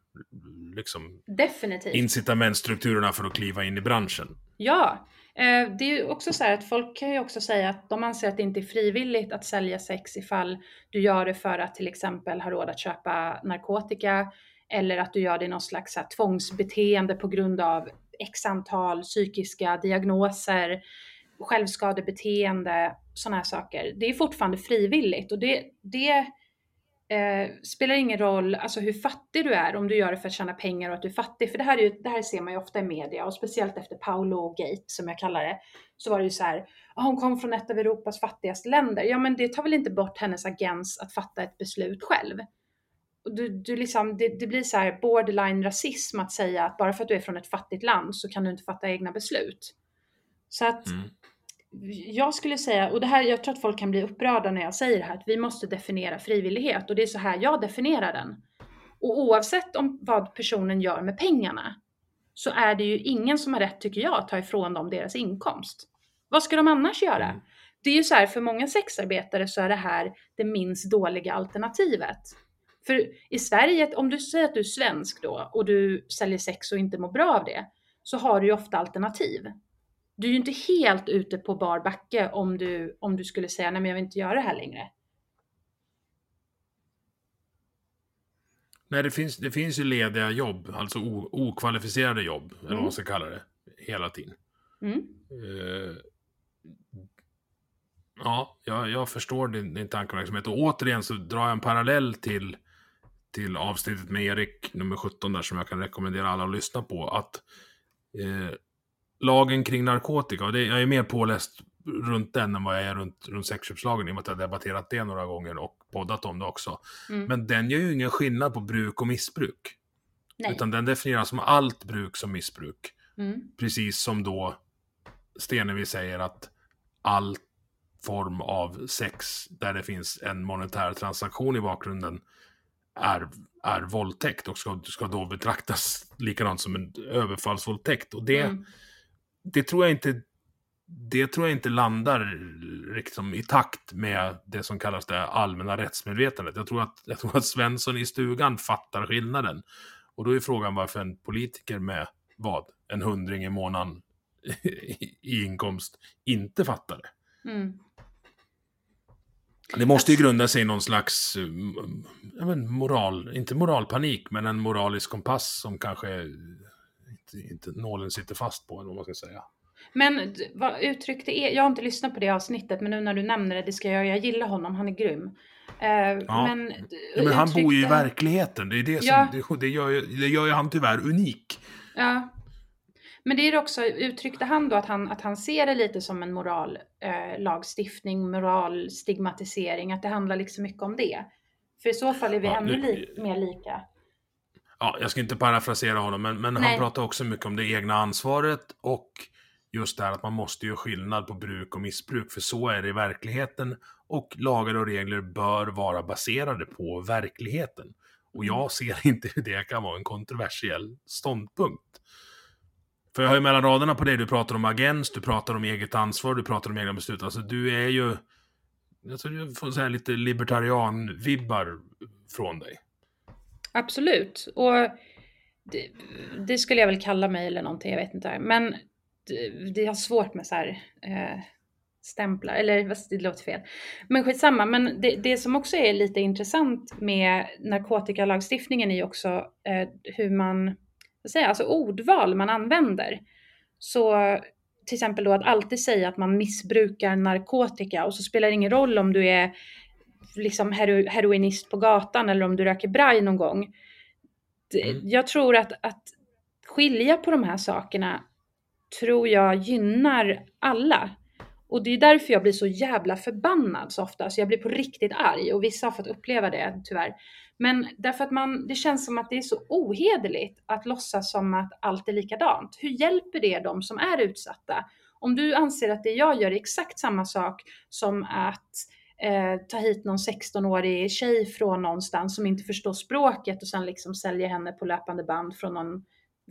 liksom, Definitivt. incitamentstrukturerna för att kliva in i branschen? Ja, Eh, det är ju också så här att folk kan ju också säga att de anser att det inte är frivilligt att sälja sex ifall du gör det för att till exempel ha råd att köpa narkotika eller att du gör det i någon slags här, tvångsbeteende på grund av x antal psykiska diagnoser, självskadebeteende, sådana här saker. Det är fortfarande frivilligt och det, det eh, spelar ingen roll alltså hur fattig du är om du gör det för att tjäna pengar och att du är fattig. För det här, är ju, det här ser man ju ofta i media och speciellt efter Paolo Gate som jag kallar det. Så var det ju så här, ah, hon kom från ett av Europas fattigaste länder. Ja men det tar väl inte bort hennes agens att fatta ett beslut själv du, du liksom, det, det, blir så här borderline rasism att säga att bara för att du är från ett fattigt land så kan du inte fatta egna beslut. Så att mm jag skulle säga, och det här, jag tror att folk kan bli upprörda när jag säger det här, att vi måste definiera frivillighet och det är så här jag definierar den. Och oavsett om vad personen gör med pengarna så är det ju ingen som har rätt, tycker jag, att ta ifrån dem deras inkomst. Vad ska de annars göra? Mm. Det är ju så här, för många sexarbetare så är det här det minst dåliga alternativet. För i Sverige, om du säger att du är svensk då och du säljer sex och inte mår bra av det, så har du ju ofta alternativ. Du är ju inte helt ute på bar backe om du, om du skulle säga nej men jag vill inte göra det här längre. Nej, det finns, det finns ju lediga jobb, alltså okvalificerade jobb, mm. eller vad man ska kalla det, hela tiden. Mm. Uh, ja, jag, jag förstår din, din tankeverksamhet. Och återigen så drar jag en parallell till till avsnittet med Erik, nummer 17 där, som jag kan rekommendera alla att lyssna på. Att eh, lagen kring narkotika, och det, jag är mer påläst runt den än vad jag är runt, runt sexköpslagen i och med att jag har debatterat det några gånger och poddat om det också. Mm. Men den gör ju ingen skillnad på bruk och missbruk. Nej. Utan den definierar som allt bruk som missbruk. Mm. Precis som då Stenevi säger att all form av sex där det finns en monetär transaktion i bakgrunden är, är våldtäkt och ska, ska då betraktas likadant som en överfallsvåldtäkt. Och det, mm. Det tror jag inte det tror jag inte landar liksom i takt med det som kallas det allmänna rättsmedvetandet. Jag tror, att, jag tror att Svensson i stugan fattar skillnaden. Och då är frågan varför en politiker med vad? En hundring i månaden i inkomst inte fattar det. Mm. Det måste ju grunda sig i någon slags eh, men, moral, inte moralpanik, men en moralisk kompass som kanske inte, nålen sitter fast på, eller vad man ska säga. Men vad uttryckte är, jag har inte lyssnat på det avsnittet, men nu när du nämner det, det ska jag jag gillar honom, han är grym. Eh, ja. Men, ja, men han bor ju i verkligheten, det är det som, ja. det, det, gör, det gör ju han tyvärr unik. Ja, men det är också, uttryckte han då att han, att han ser det lite som en morallagstiftning, eh, moralstigmatisering, att det handlar liksom mycket om det. För i så fall är vi ja, ännu li mer lika. Ja, jag ska inte parafrasera honom, men, men han pratar också mycket om det egna ansvaret och just det här att man måste göra skillnad på bruk och missbruk, för så är det i verkligheten och lagar och regler bör vara baserade på verkligheten. Och jag mm. ser inte hur det kan vara en kontroversiell ståndpunkt. För jag har ju mellan raderna på dig, du pratar om agens, du pratar om eget ansvar, du pratar om egna beslut. Alltså du är ju, jag tror du får säga lite libertarian-vibbar från dig. Absolut. Och det, det, skulle jag väl kalla mig eller någonting, jag vet inte. Men det, det har svårt med så här eh, stämplar, eller det låter fel. Men skitsamma, men det, det som också är lite intressant med narkotikalagstiftningen är ju också eh, hur man vad säga, alltså ordval man använder. Så till exempel då att alltid säga att man missbrukar narkotika och så spelar det ingen roll om du är liksom hero, heroinist på gatan eller om du röker braj någon gång. Mm. Jag tror att, att skilja på de här sakerna tror jag gynnar alla. Och det är därför jag blir så jävla förbannad så ofta, så jag blir på riktigt arg och vissa har fått uppleva det tyvärr. Men därför att man, det känns som att det är så ohederligt att låtsas som att allt är likadant. Hur hjälper det de som är utsatta? Om du anser att det jag gör är exakt samma sak som att eh, ta hit någon 16-årig tjej från någonstans som inte förstår språket och sen liksom säljer henne på löpande band från någon,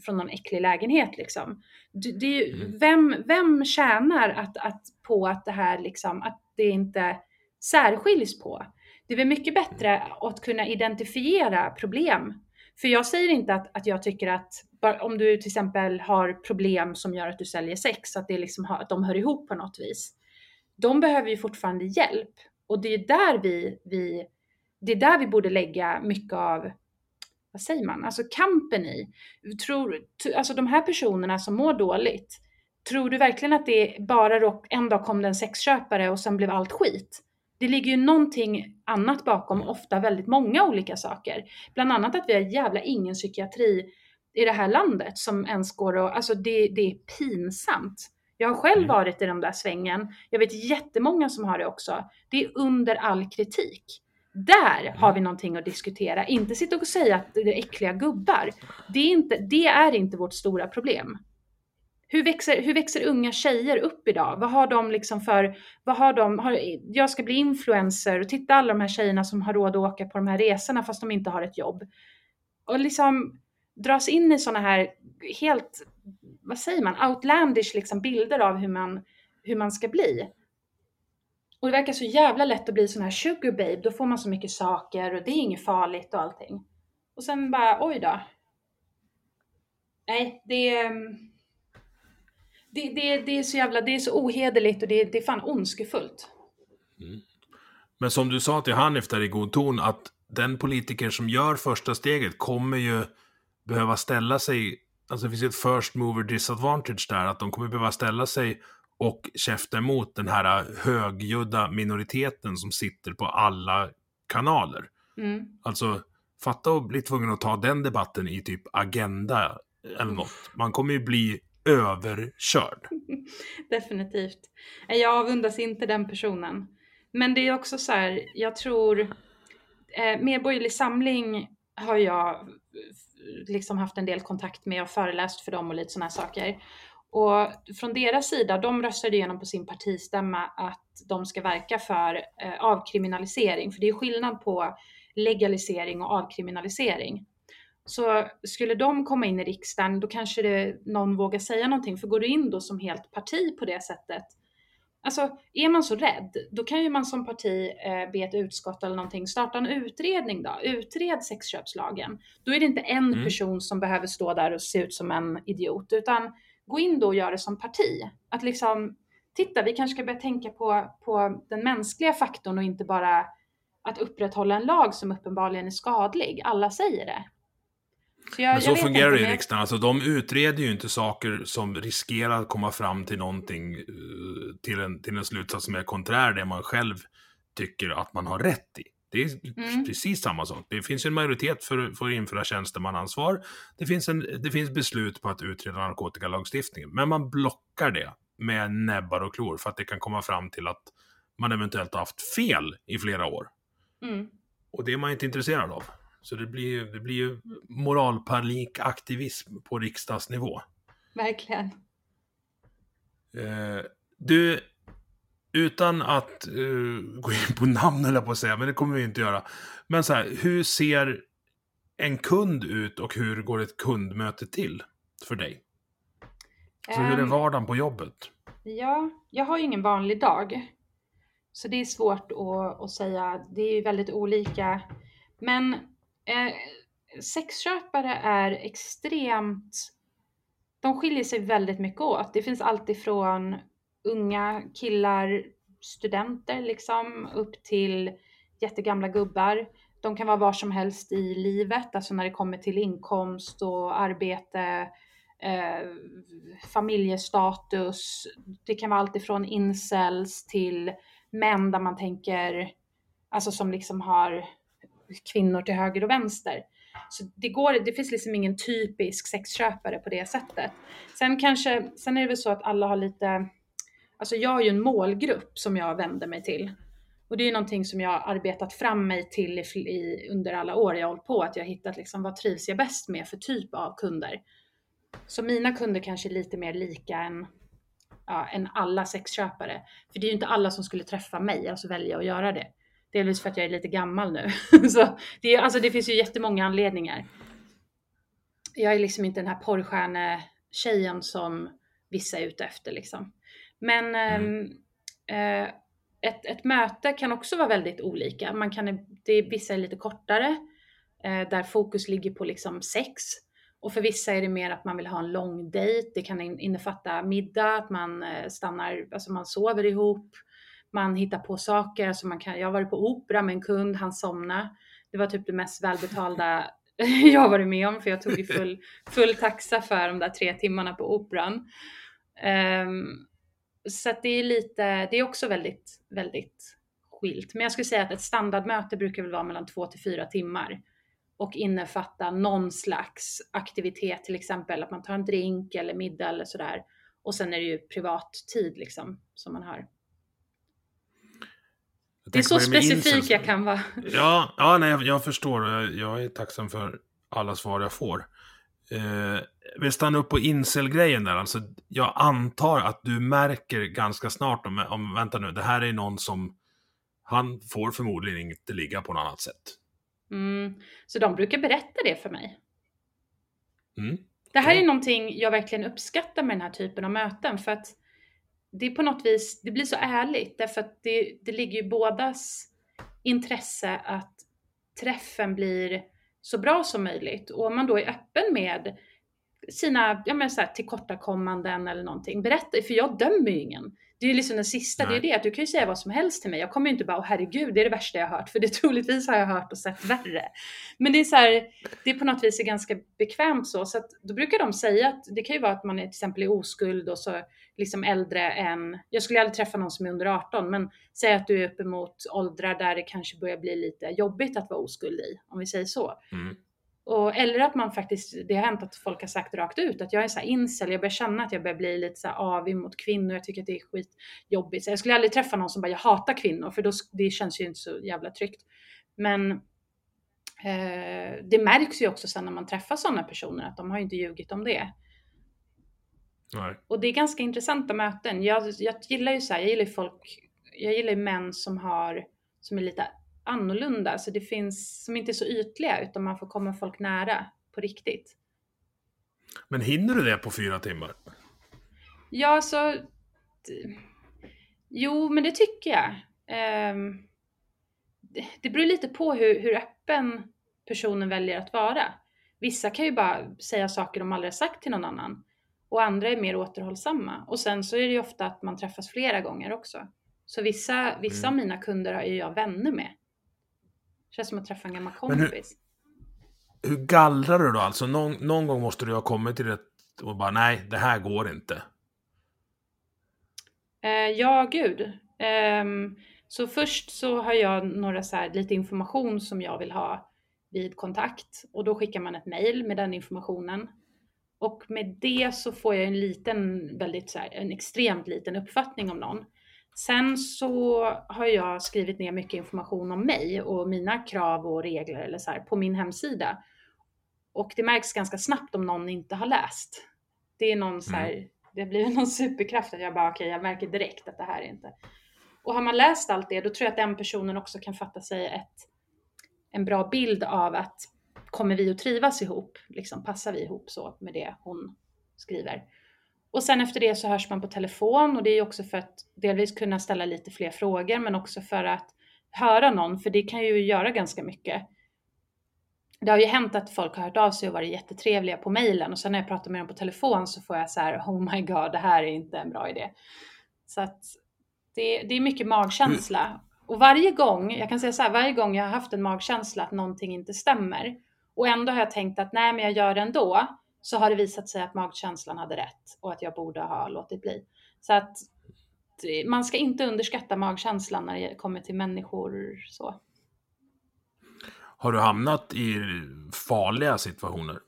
från någon äcklig lägenhet liksom. Det, det, mm. vem, vem tjänar att, att, på att det här liksom, att det inte särskiljs på? Det är väl mycket bättre att kunna identifiera problem. För jag säger inte att, att jag tycker att om du till exempel har problem som gör att du säljer sex, att, det liksom att de hör ihop på något vis. De behöver ju fortfarande hjälp. Och det är där vi, vi, det är där vi borde lägga mycket av, vad säger man, alltså kampen i. Tror, alltså de här personerna som mår dåligt, tror du verkligen att det bara en dag kom det en sexköpare och sen blev allt skit? det ligger ju någonting annat bakom, ofta väldigt många olika saker. Bland annat att vi har jävla ingen psykiatri i det här landet som ens går och, alltså det, det är pinsamt. Jag har själv mm. varit i den där svängen. Jag vet jättemånga som har det också. Det är under all kritik. Där har vi någonting att diskutera. Inte sitta och säga att det är äckliga gubbar. Det är inte, det är inte vårt stora problem. Hur växer, hur växer unga tjejer upp idag? Vad har de liksom för, vad har de, har, jag ska bli influencer och titta alla de här tjejerna som har råd att åka på de här resorna fast de inte har ett jobb. Och liksom dras in i sådana här helt, vad säger man, outlandish liksom bilder av hur man, hur man ska bli. Och det verkar så jävla lätt att bli sån här sugar babe, då får man så mycket saker och det är inget farligt och allting. Och sen bara, oj då. Nej, det är det, det, det är så jävla, det är så ohederligt och det, det är fan ondskefullt. Mm. Men som du sa till Hanif där i god ton, att den politiker som gör första steget kommer ju behöva ställa sig, alltså det finns ju ett first mover disadvantage där, att de kommer behöva ställa sig och käfta emot den här högljudda minoriteten som sitter på alla kanaler. Mm. Alltså, fatta att bli tvungen att ta den debatten i typ Agenda eller något. Man kommer ju bli överkörd. Definitivt. Jag avundas inte den personen. Men det är också så här, jag tror, eh, Medborgerlig Samling har jag liksom haft en del kontakt med och föreläst för dem och lite sådana saker. Och från deras sida, de röstade igenom på sin partistämma att de ska verka för eh, avkriminalisering, för det är skillnad på legalisering och avkriminalisering. Så skulle de komma in i riksdagen, då kanske det, någon vågar säga någonting. För går du in då som helt parti på det sättet, alltså är man så rädd, då kan ju man som parti eh, be ett utskott eller någonting starta en utredning då. Utred sexköpslagen. Då är det inte en mm. person som behöver stå där och se ut som en idiot, utan gå in då och gör det som parti. Att liksom, titta, vi kanske ska börja tänka på, på den mänskliga faktorn och inte bara att upprätthålla en lag som uppenbarligen är skadlig. Alla säger det. Jag, men så fungerar det i riksdagen. Alltså, de utreder ju inte saker som riskerar att komma fram till någonting, eh, till en, till en slutsats som är konträr det man själv tycker att man har rätt i. Det är mm. precis samma sak. Det finns en majoritet för, för att införa tjänstemannaansvar. Det finns, en, det finns beslut på att utreda narkotikalagstiftningen. Men man blockar det med näbbar och klor för att det kan komma fram till att man eventuellt har haft fel i flera år. Mm. Och det är man inte intresserad av. Så det blir, det blir ju moralpanikaktivism på riksdagsnivå. Verkligen. Eh, du, utan att uh, gå in på namn eller på att säga, men det kommer vi inte göra. Men så här, hur ser en kund ut och hur går ett kundmöte till för dig? Så um, hur är ehm, vardagen på jobbet? Ja, jag har ju ingen vanlig dag. Så det är svårt att, att säga. Det är ju väldigt olika. Men Eh, sexköpare är extremt, de skiljer sig väldigt mycket åt. Det finns alltifrån unga killar, studenter liksom, upp till jättegamla gubbar. De kan vara var som helst i livet, alltså när det kommer till inkomst och arbete, eh, familjestatus. Det kan vara alltifrån incels till män där man tänker, alltså som liksom har kvinnor till höger och vänster. Så det, går, det finns liksom ingen typisk sexköpare på det sättet. Sen kanske, sen är det väl så att alla har lite, alltså jag har ju en målgrupp som jag vänder mig till. Och det är ju någonting som jag har arbetat fram mig till i, i, under alla år jag har hållit på, att jag har hittat liksom vad trivs jag bäst med för typ av kunder. Så mina kunder kanske är lite mer lika än, ja, än alla sexköpare. För det är ju inte alla som skulle träffa mig, alltså välja att göra det. Delvis för att jag är lite gammal nu. så det, är, alltså det finns ju jättemånga anledningar. Jag är liksom inte den här porrstjärne-tjejen som vissa är ute efter liksom. Men mm. eh, ett, ett möte kan också vara väldigt olika. Man kan, det, vissa är lite kortare, eh, där fokus ligger på liksom sex. Och för vissa är det mer att man vill ha en lång dejt. Det kan innefatta middag, att man eh, stannar, alltså man sover ihop, man hittar på saker. Alltså man kan, jag har varit på opera med en kund, han somnade. Det var typ det mest välbetalda jag har varit med om, för jag tog ju full, full taxa för de där tre timmarna på operan. Um, så det är lite, det är också väldigt, väldigt skilt. Men jag skulle säga att ett standardmöte brukar väl vara mellan två till fyra timmar och innefatta någon slags aktivitet, till exempel att man tar en drink eller middag eller sådär. Och sen är det ju privat tid liksom som man har. Det är så specifik jag kan vara. Ja, ja nej, jag, jag förstår. Jag är tacksam för alla svar jag får. Eh, vi stannar upp på incel-grejen där. Alltså, jag antar att du märker ganska snart om, om, vänta nu, det här är någon som, han får förmodligen inte ligga på något annat sätt. Mm. Så de brukar berätta det för mig. Mm. Det här är någonting jag verkligen uppskattar med den här typen av möten, för att det är på något vis, det blir så ärligt, därför att det, det ligger ju bådas intresse att träffen blir så bra som möjligt. Och om man då är öppen med sina ja, men så här, tillkortakommanden eller någonting, berätta, för jag dömer ju ingen. Det är ju liksom den sista, Nej. det är det att du kan ju säga vad som helst till mig. Jag kommer ju inte bara, åh herregud, det är det värsta jag har hört, för det troligtvis har jag hört och sett värre. Men det är så här, det är på något vis ganska bekvämt så, så att då brukar de säga att det kan ju vara att man är till exempel i oskuld och så liksom äldre än, jag skulle aldrig träffa någon som är under 18, men säg att du är uppemot åldrar där det kanske börjar bli lite jobbigt att vara oskuld i, om vi säger så. Mm. Och, eller att man faktiskt, det har hänt att folk har sagt rakt ut att jag är så här incel, jag börjar känna att jag börjar bli lite så här avig mot kvinnor, jag tycker att det är skitjobbigt. Så jag skulle aldrig träffa någon som bara, jag hatar kvinnor, för då, det känns ju inte så jävla tryggt. Men eh, det märks ju också sen när man träffar sådana personer att de har ju inte ljugit om det. Nej. Och det är ganska intressanta möten. Jag, jag gillar ju så här, jag gillar ju folk, jag gillar ju män som har, som är lite annorlunda, så det finns, som inte är så ytliga, utan man får komma folk nära på riktigt. Men hinner du det på fyra timmar? Ja, så... Jo, men det tycker jag. Um, det, det beror lite på hur, hur öppen personen väljer att vara. Vissa kan ju bara säga saker de aldrig sagt till någon annan och andra är mer återhållsamma. Och sen så är det ju ofta att man träffas flera gånger också. Så vissa, vissa mm. av mina kunder är jag vänner med. Känns som att träffa en gammal kompis. Hur, hur gallrar du då? Alltså någon, någon gång måste du ha kommit till det och bara nej, det här går inte. Uh, ja, gud. Um, så först så har jag några så här, lite information som jag vill ha vid kontakt och då skickar man ett mail med den informationen. Och med det så får jag en liten, väldigt så här, en extremt liten uppfattning om någon. Sen så har jag skrivit ner mycket information om mig och mina krav och regler eller så här, på min hemsida. Och det märks ganska snabbt om någon inte har läst. Det är någon så här, mm. det blir någon superkraft att jag bara okej, okay, jag märker direkt att det här är inte. Och har man läst allt det, då tror jag att den personen också kan fatta sig ett, en bra bild av att kommer vi att trivas ihop? Liksom, passar vi ihop så med det hon skriver? Och sen efter det så hörs man på telefon och det är också för att delvis kunna ställa lite fler frågor men också för att höra någon, för det kan ju göra ganska mycket. Det har ju hänt att folk har hört av sig och varit jättetrevliga på mejlen och sen när jag pratar med dem på telefon så får jag så här, oh my god, det här är inte en bra idé. Så att det, det är mycket magkänsla. Och varje gång, jag kan säga så här, varje gång jag har haft en magkänsla att någonting inte stämmer och ändå har jag tänkt att nej, men jag gör det ändå, så har det visat sig att magkänslan hade rätt och att jag borde ha låtit bli. Så att man ska inte underskatta magkänslan när det kommer till människor så. Har du hamnat i farliga situationer?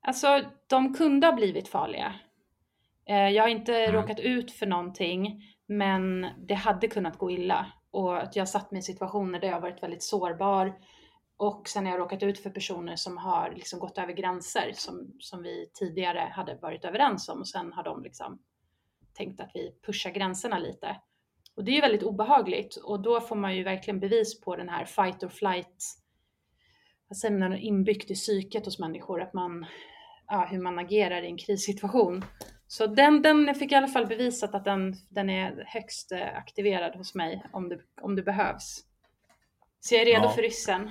Alltså, de kunde ha blivit farliga. Eh, jag har inte Mm. råkat ut för någonting, men det hade kunnat gå illa. Och att jag satt mig i situationer där jag varit väldigt sårbar. Och sen har jag råkat ut för personer som har liksom gått över gränser som, som vi tidigare hade varit överens om. Och sen har de liksom tänkt att vi pushar gränserna lite. Och det är ju väldigt obehagligt och då får man ju verkligen bevis på den här fight or flight, vad säger man, inbyggt i psyket hos människor, att man, ja, hur man agerar i en krissituation. Så den, den fick i alla fall bevisat att den, den är högst eh, aktiverad hos mig om det, om det behövs. Så jag är redo Ja. för ryssen.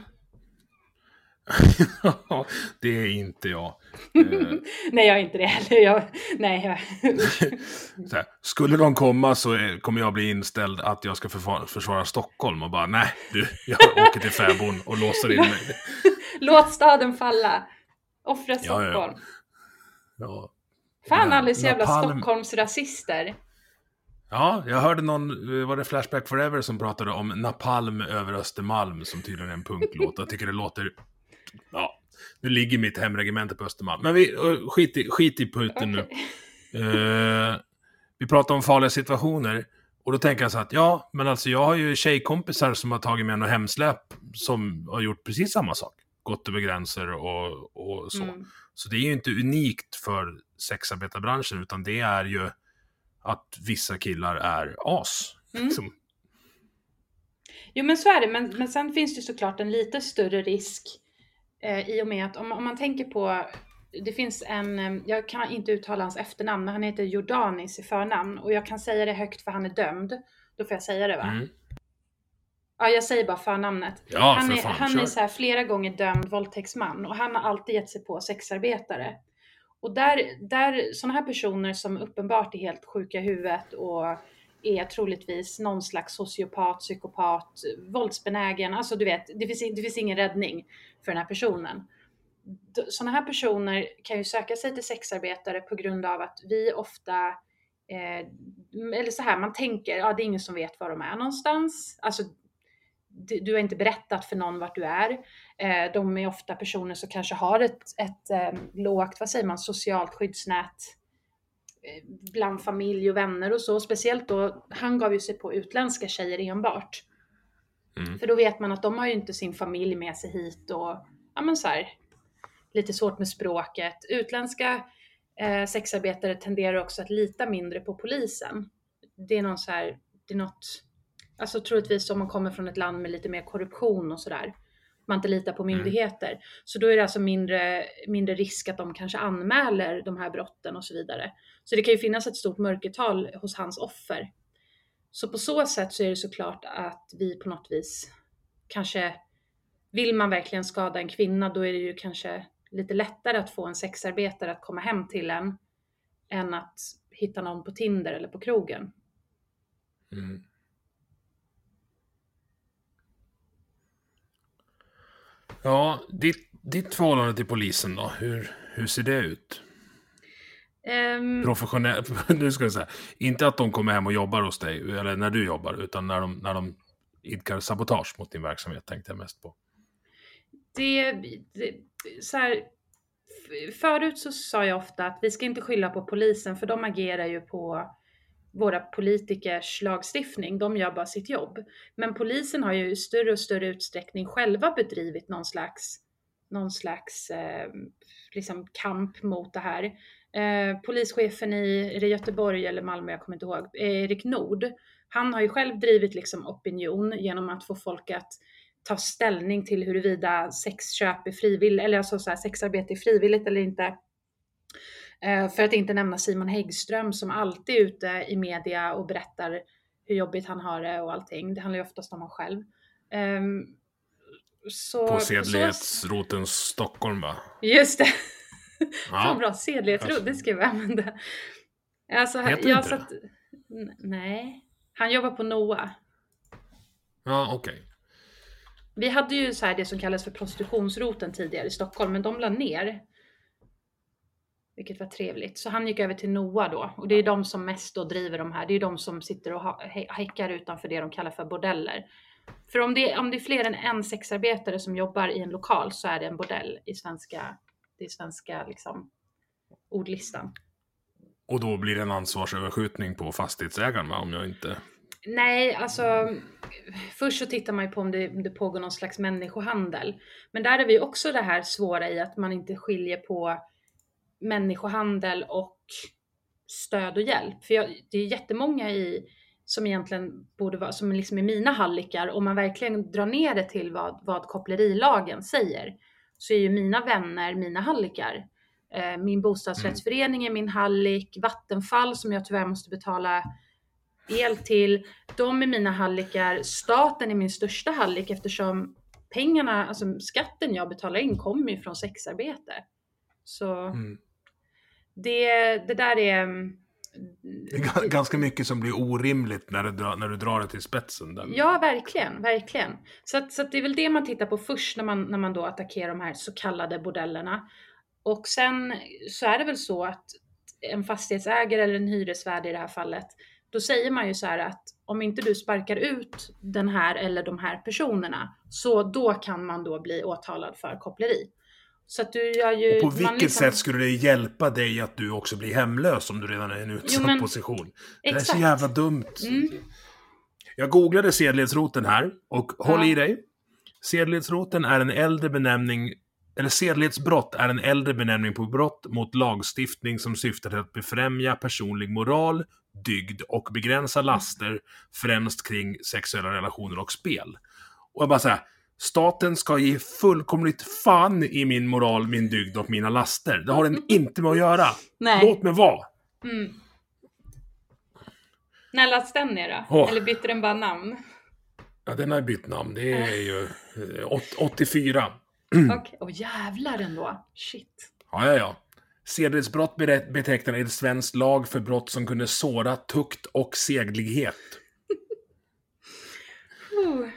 det är inte jag. Eh, nej, jag är inte det heller. Jag, nej, jag, här, skulle de komma så kommer jag bli inställd att jag ska försvara, försvara Stockholm och bara nej, du, jag åker till fäbon och låser in mig. låt staden falla. Offra Ja, ja, ja. Stockholm. Ja, Fan, så jävla. Stockholmsrasister. ja jag hörde någon, eh, var det Flashback Forever som pratade om Napalm över Östermalm som tydligen är en punklåt. Jag tycker det låter, ja, nu ligger mitt hemregemente på Östermalm. Men vi, eh, skit i, skit i Putin nu. Eh, vi pratar om farliga situationer. Och då tänker jag så att, ja, men alltså jag har ju tjejkompisar som har tagit med något hemsläp som har gjort precis samma sak. Gått över gränser och, och så. Mm. Så det är ju inte unikt för sexarbetarbranschen, utan det är ju att vissa killar är as. Mm. Liksom. Jo men så är det, men, men sen finns det såklart en lite större risk eh, i och med att om, om man tänker på, det finns en, eh, jag kan inte uttala hans efternamn, men han heter Jordanis i förnamn och jag kan säga det högt för han är dömd. Då får jag säga det va? Mm. Ja, jag säger bara förnamnet. Ja, han för är, fan, han kör. är så här flera gånger dömd våldtäktsman och han har alltid gett sig på sexarbetare. Och där, där sådana här personer som uppenbart är helt sjuka i huvudet och är troligtvis någon slags sociopat, psykopat, våldsbenägen, alltså du vet, det finns, det finns ingen räddning för den här personen. Sådana här personer kan ju söka sig till sexarbetare på grund av att vi ofta Eh, eller så här, man tänker, ja det är ingen som vet var de är någonstans. Alltså, du, du har inte berättat för någon vart du är. Eh, de är ofta personer som kanske har ett, ett eh, lågt, vad säger man, socialt skyddsnät bland familj och vänner och så. Speciellt då, han gav ju sig på utländska tjejer enbart. Mm. För då vet man att de har ju inte sin familj med sig hit och ja men så här, lite svårt med språket. Utländska eh, sexarbetare tenderar också att lita mindre på polisen. Det är någon så här, det är något, alltså troligtvis om man kommer från ett land med lite mer korruption och sådär. Man inte litar på myndigheter. Så då är det alltså mindre, mindre risk att de kanske anmäler de här brotten och så vidare. Så det kan ju finnas ett stort mörkertal hos hans offer. Så på så sätt så är det såklart att vi på något vis kanske, vill man verkligen skada en kvinna då är det ju kanske lite lättare att få en sexarbetare att komma hem till en än att hitta någon på Tinder eller på krogen. Mm. Ja, ditt, ditt förhållande till polisen då, hur, hur ser det ut? Ehm, Professionellt, nu ska jag säga, inte att de kommer hem och jobbar hos dig, eller när du jobbar, utan när de, när de idkar sabotage mot din verksamhet tänkte jag mest på. det, det så här, förut så sa jag ofta att vi ska inte skylla på polisen för de agerar ju på våra politikers lagstiftning. De gör bara sitt jobb. Men polisen har ju i större och större utsträckning själva bedrivit någon slags, någon slags eh, liksom kamp mot det här. Eh, polischefen i, Göteborg eller Malmö, jag kommer inte ihåg, Erik Nord. Han har ju själv drivit liksom opinion genom att få folk att ta ställning till huruvida sexköp är frivilligt, eller alltså så här, sexarbete är frivilligt eller inte. Eh, för att inte nämna Simon Häggström som alltid är ute i media och berättar hur jobbigt han har det och allting. Det handlar ju oftast om honom själv. Ehm, så, På så- sedlighetsroten Stockholm va? Just det. Ja. Fan bra, sedlighetsro, Alltså. det ska vi använda. Alltså, Heter det jag inte satt... N- Nej. Han jobbar på NOA. Ja, okej. Vi hade ju så här det som kallas för prostitutionsroten tidigare i Stockholm, men de la ner. Vilket var trevligt. Så han gick över till NOA då. Och det är de som mest då driver de här. Det är de som sitter och häckar utanför det de kallar för bordeller. För om det, om det är fler än en sexarbetare som jobbar i en lokal så är det en bordell i svenska, är svenska liksom, ordlistan. Och då blir det en ansvarsöverskjutning på fastighetsägaren, va? om jag inte... Nej, alltså först så tittar man ju på om det, om det pågår någon slags människohandel. Men där är vi också det här svåra i att man inte skiljer på människohandel och stöd och hjälp. För jag, det är jättemånga i, som egentligen borde vara, som liksom är mina hallickar, om man verkligen drar ner det till vad, vad kopplerilagen säger, så är ju mina vänner mina hallickar. Eh, min bostadsrättsförening är min hallick, Vattenfall som jag tyvärr måste betala el till, de är mina hallickar, staten är min största hallick eftersom pengarna, alltså skatten jag betalar in kommer ju från sexarbete. Så Mm det, det där är... mm, Det är ga- ganska mycket som blir orimligt när du, drar, när du drar det till spetsen. Där. Ja, verkligen, verkligen. Så, att, så att det är väl det man tittar på först när man, när man då attackerar de här så kallade bordellerna. Och sen så är det väl så att en fastighetsägare eller en hyresvärd i det här fallet, då säger man ju så här att om inte du sparkar ut den här eller de här personerna, så då kan man då bli åtalad för koppleri. Så att du gör ju... Och på vilket liksom- sätt skulle det hjälpa dig att du också blir hemlös om du redan är i en utsatt men- position? Det är så jävla dumt. Mm. Jag googlade sedlighetsroten här och håll Ja. i dig. Sedlighetsroten är en äldre benämning, eller sedlighetsbrott är en äldre benämning på brott mot lagstiftning som syftar till att befrämja personlig moral, dygd och begränsa laster, främst kring sexuella relationer och spel. Och jag bara säger, staten ska ge fullkomligt fan i min moral, min dygd och mina laster. Det har den inte med att göra. Nej. Låt mig vara. Mm. När lades den ner då? Åh. Eller bytte den bara namn? Ja, den har bytt namn. Det är ju eh, åt- 84. Okej, åh jävlar ändå. Shit. Ja, ja, ja. Sedlighetsbrott betecknar ett svenskt lag för brott som kunde såra tukt och seglighet.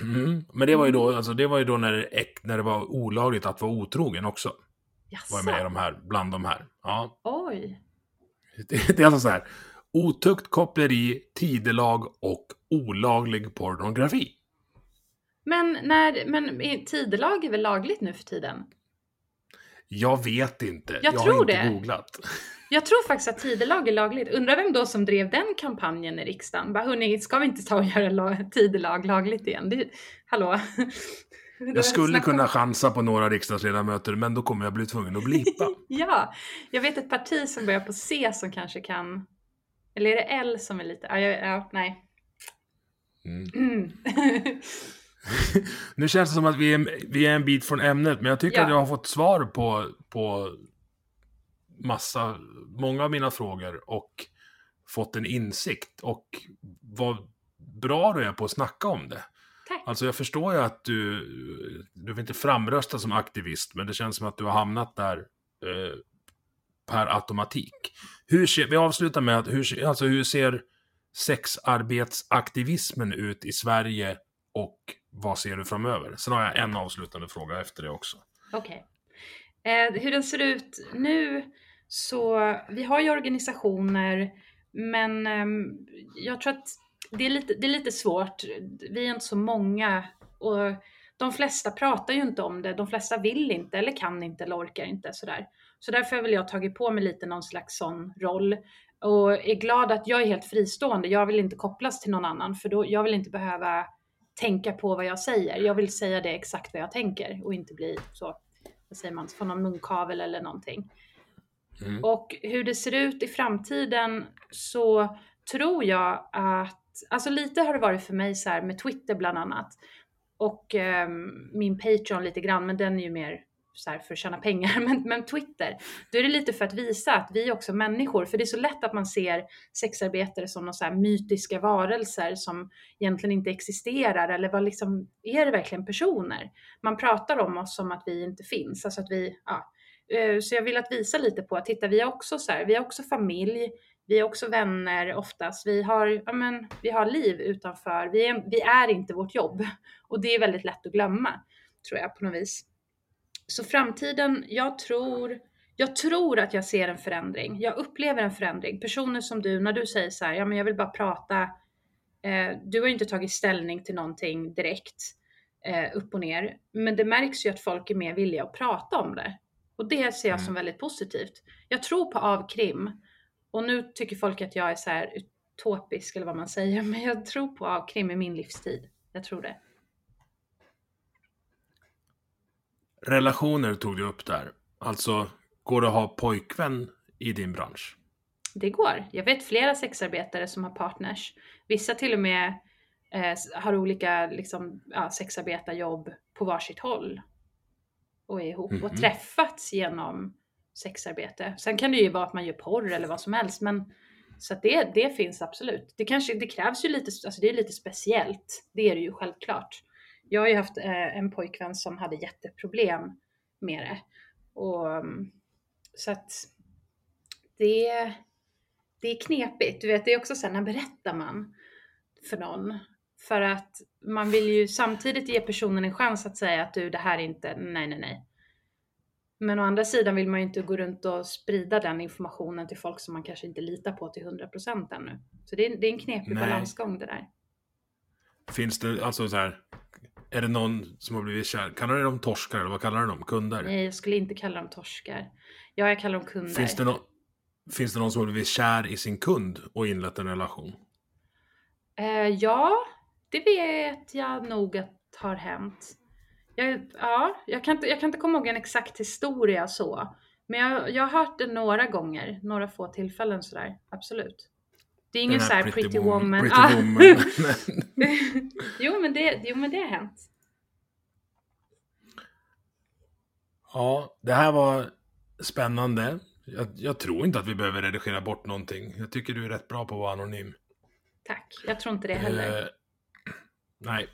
Mm. Men det var ju då, alltså, det var ju då när, det när det var olagligt att vara otrogen också. Var med i Jaså? de här, bland de här. Ja. Oj. Det, det är alltså så här. Otukt, koppleri, tidelag och olaglig pornografi. Men, när, men tidelag är väl lagligt nu för tiden? Jag vet inte. Jag har tror inte det. googlat. Jag tror faktiskt att tidelag är lagligt. Undrar vem då som drev den kampanjen i riksdagen? Bara hörni, ska vi inte ta och göra la- tidelag lagligt igen? Det, hallå? Jag skulle kunna chansa på några riksdagsledamöter, men då kommer jag bli tvungen att blipa. Ja, jag vet ett parti som börjar på C som kanske kan... Eller är det L som är lite... Ja, ja, ja nej. Mm. Mm. Nu känns det som att vi är, vi är en bit från ämnet, men jag tycker Ja. att jag har fått svar på, på massa, många av mina frågor och fått en insikt. Och vad bra du är på att snacka om det. Tack. Alltså jag förstår ju att du, du vill inte framrösta som aktivist, men det känns som att du har hamnat där eh, per automatik. Hur ser, vi avslutar med att, hur, alltså hur ser sexarbetsaktivismen ut i Sverige och vad ser du framöver? Sen har jag en avslutande fråga efter det också. Okej. Eh, hur den ser ut nu så, vi har ju organisationer men ehm, jag tror att det är, lite, det är lite svårt. Vi är inte så många och de flesta pratar ju inte om det. De flesta vill inte eller kan inte eller orkar inte sådär. Så därför har väl jag tagit på mig lite någon slags sån roll och är glad att jag är helt fristående. Jag vill inte kopplas till någon annan för då, jag vill inte behöva tänka på vad jag säger. Jag vill säga det exakt vad jag tänker och inte bli så, vad säger man, få någon munkavel eller någonting. Mm. Och hur det ser ut i framtiden så tror jag att, alltså lite har det varit för mig så här med Twitter bland annat och ehm, min Patreon lite grann, men den är ju mer så här för att tjäna pengar. Men, men Twitter, då är det lite för att visa att vi är också människor. För det är så lätt att man ser sexarbetare som några så här mytiska varelser som egentligen inte existerar. Eller vad liksom, är det verkligen personer? Man pratar om oss som att vi inte finns. Alltså att vi, ja. Eh, så jag vill att visa lite på att titta, vi är också så här, vi har också familj, vi är också vänner oftast. Vi har, ja men, vi har liv utanför. Vi är, vi är inte vårt jobb. Och det är väldigt lätt att glömma, tror jag på något vis. Så framtiden, jag tror, jag tror att jag ser en förändring. Jag upplever en förändring. Personer som du, när du säger så här, ja men jag vill bara prata. Eh, du har ju inte tagit ställning till någonting direkt, eh, upp och ner. Men det märks ju att folk är mer villiga att prata om det. Och det ser jag som väldigt positivt. Jag tror på avkrim. Och nu tycker folk att jag är så här utopisk eller vad man säger, men jag tror på krim i min livstid. Jag tror det. Relationer tog du upp där. Alltså, går det att ha pojkvän i din bransch? Det går. Jag vet flera sexarbetare som har partners. Vissa till och med eh, har olika liksom, ja, sexarbetarjobb på varsitt håll. Och är ihop mm -hmm. och mhm. träffats genom sexarbete. Sen kan det ju vara att man gör porr eller vad som helst, men så det, det finns absolut. Det kanske, det krävs ju lite, alltså det är lite speciellt. Det är det ju självklart. Jag har ju haft eh, en pojkvän som hade jätteproblem med det. Och, mm, så att det, det är knepigt. Du vet, det är också så här, när berättar man för någon? För att man vill ju samtidigt ge personen en chans att säga att du, det här är inte, nej, nej, nej. Men å andra sidan vill man ju inte gå runt och sprida den informationen till folk som man kanske inte litar på till 100% ännu. Så det är, det är en knepig nej. balansgång det där. Finns det, alltså så här, är det någon som har blivit kär? Kallar du dem torskar eller vad kallar du dem? Kunder? Nej, jag skulle inte kalla dem torskar. Ja, jag kallar dem kunder. Finns det, no finns det någon som har blivit kär i sin kund och inlett en relation? Eh, ja, det vet jag nog att har hänt. Jag, ja, jag kan, inte, jag kan inte komma ihåg en exakt historia så. Men jag, jag har hört det några gånger, några få tillfällen sådär, absolut. Det är ingen sån här pretty, pretty woman. woman. Pretty ah. woman. jo, men det, jo, men det har hänt. Ja, det här var spännande. Jag, jag, tror inte att vi behöver redigera bort någonting. Jag tycker du är rätt bra på att vara anonym. Tack, jag tror inte det heller. Eh, nej.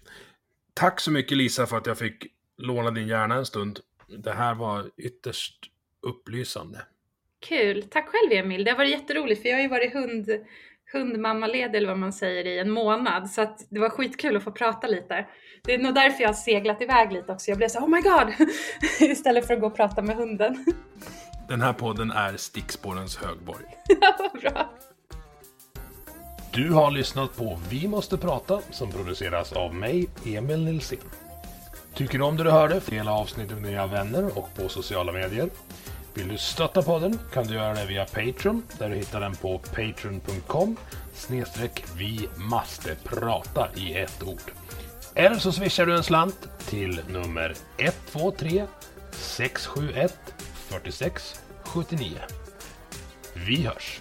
Tack så mycket Lisa för att jag fick låna din hjärna en stund. Det här var ytterst upplysande. Kul! Tack själv Emil, det har varit jätteroligt för jag har ju varit hund, hundmammaledig eller vad man säger i en månad så att det var skitkul att få prata lite. Det är nog därför jag har seglat iväg lite också. Jag blev så oh my god! Istället för att gå och prata med hunden. Den här podden är stickspårens högborg. ja, bra. Du har lyssnat på Vi måste prata som produceras av mig, Emil Nilsson. Tycker du om det du hörde? Dela avsnittet med dina vänner och på sociala medier. Vill du stötta podden kan du göra det via Patreon där du hittar den på patreon.com snedstreck vi måste prata i ett ord. Eller så swishar du en slant till nummer 123 671 46 79. Vi hörs!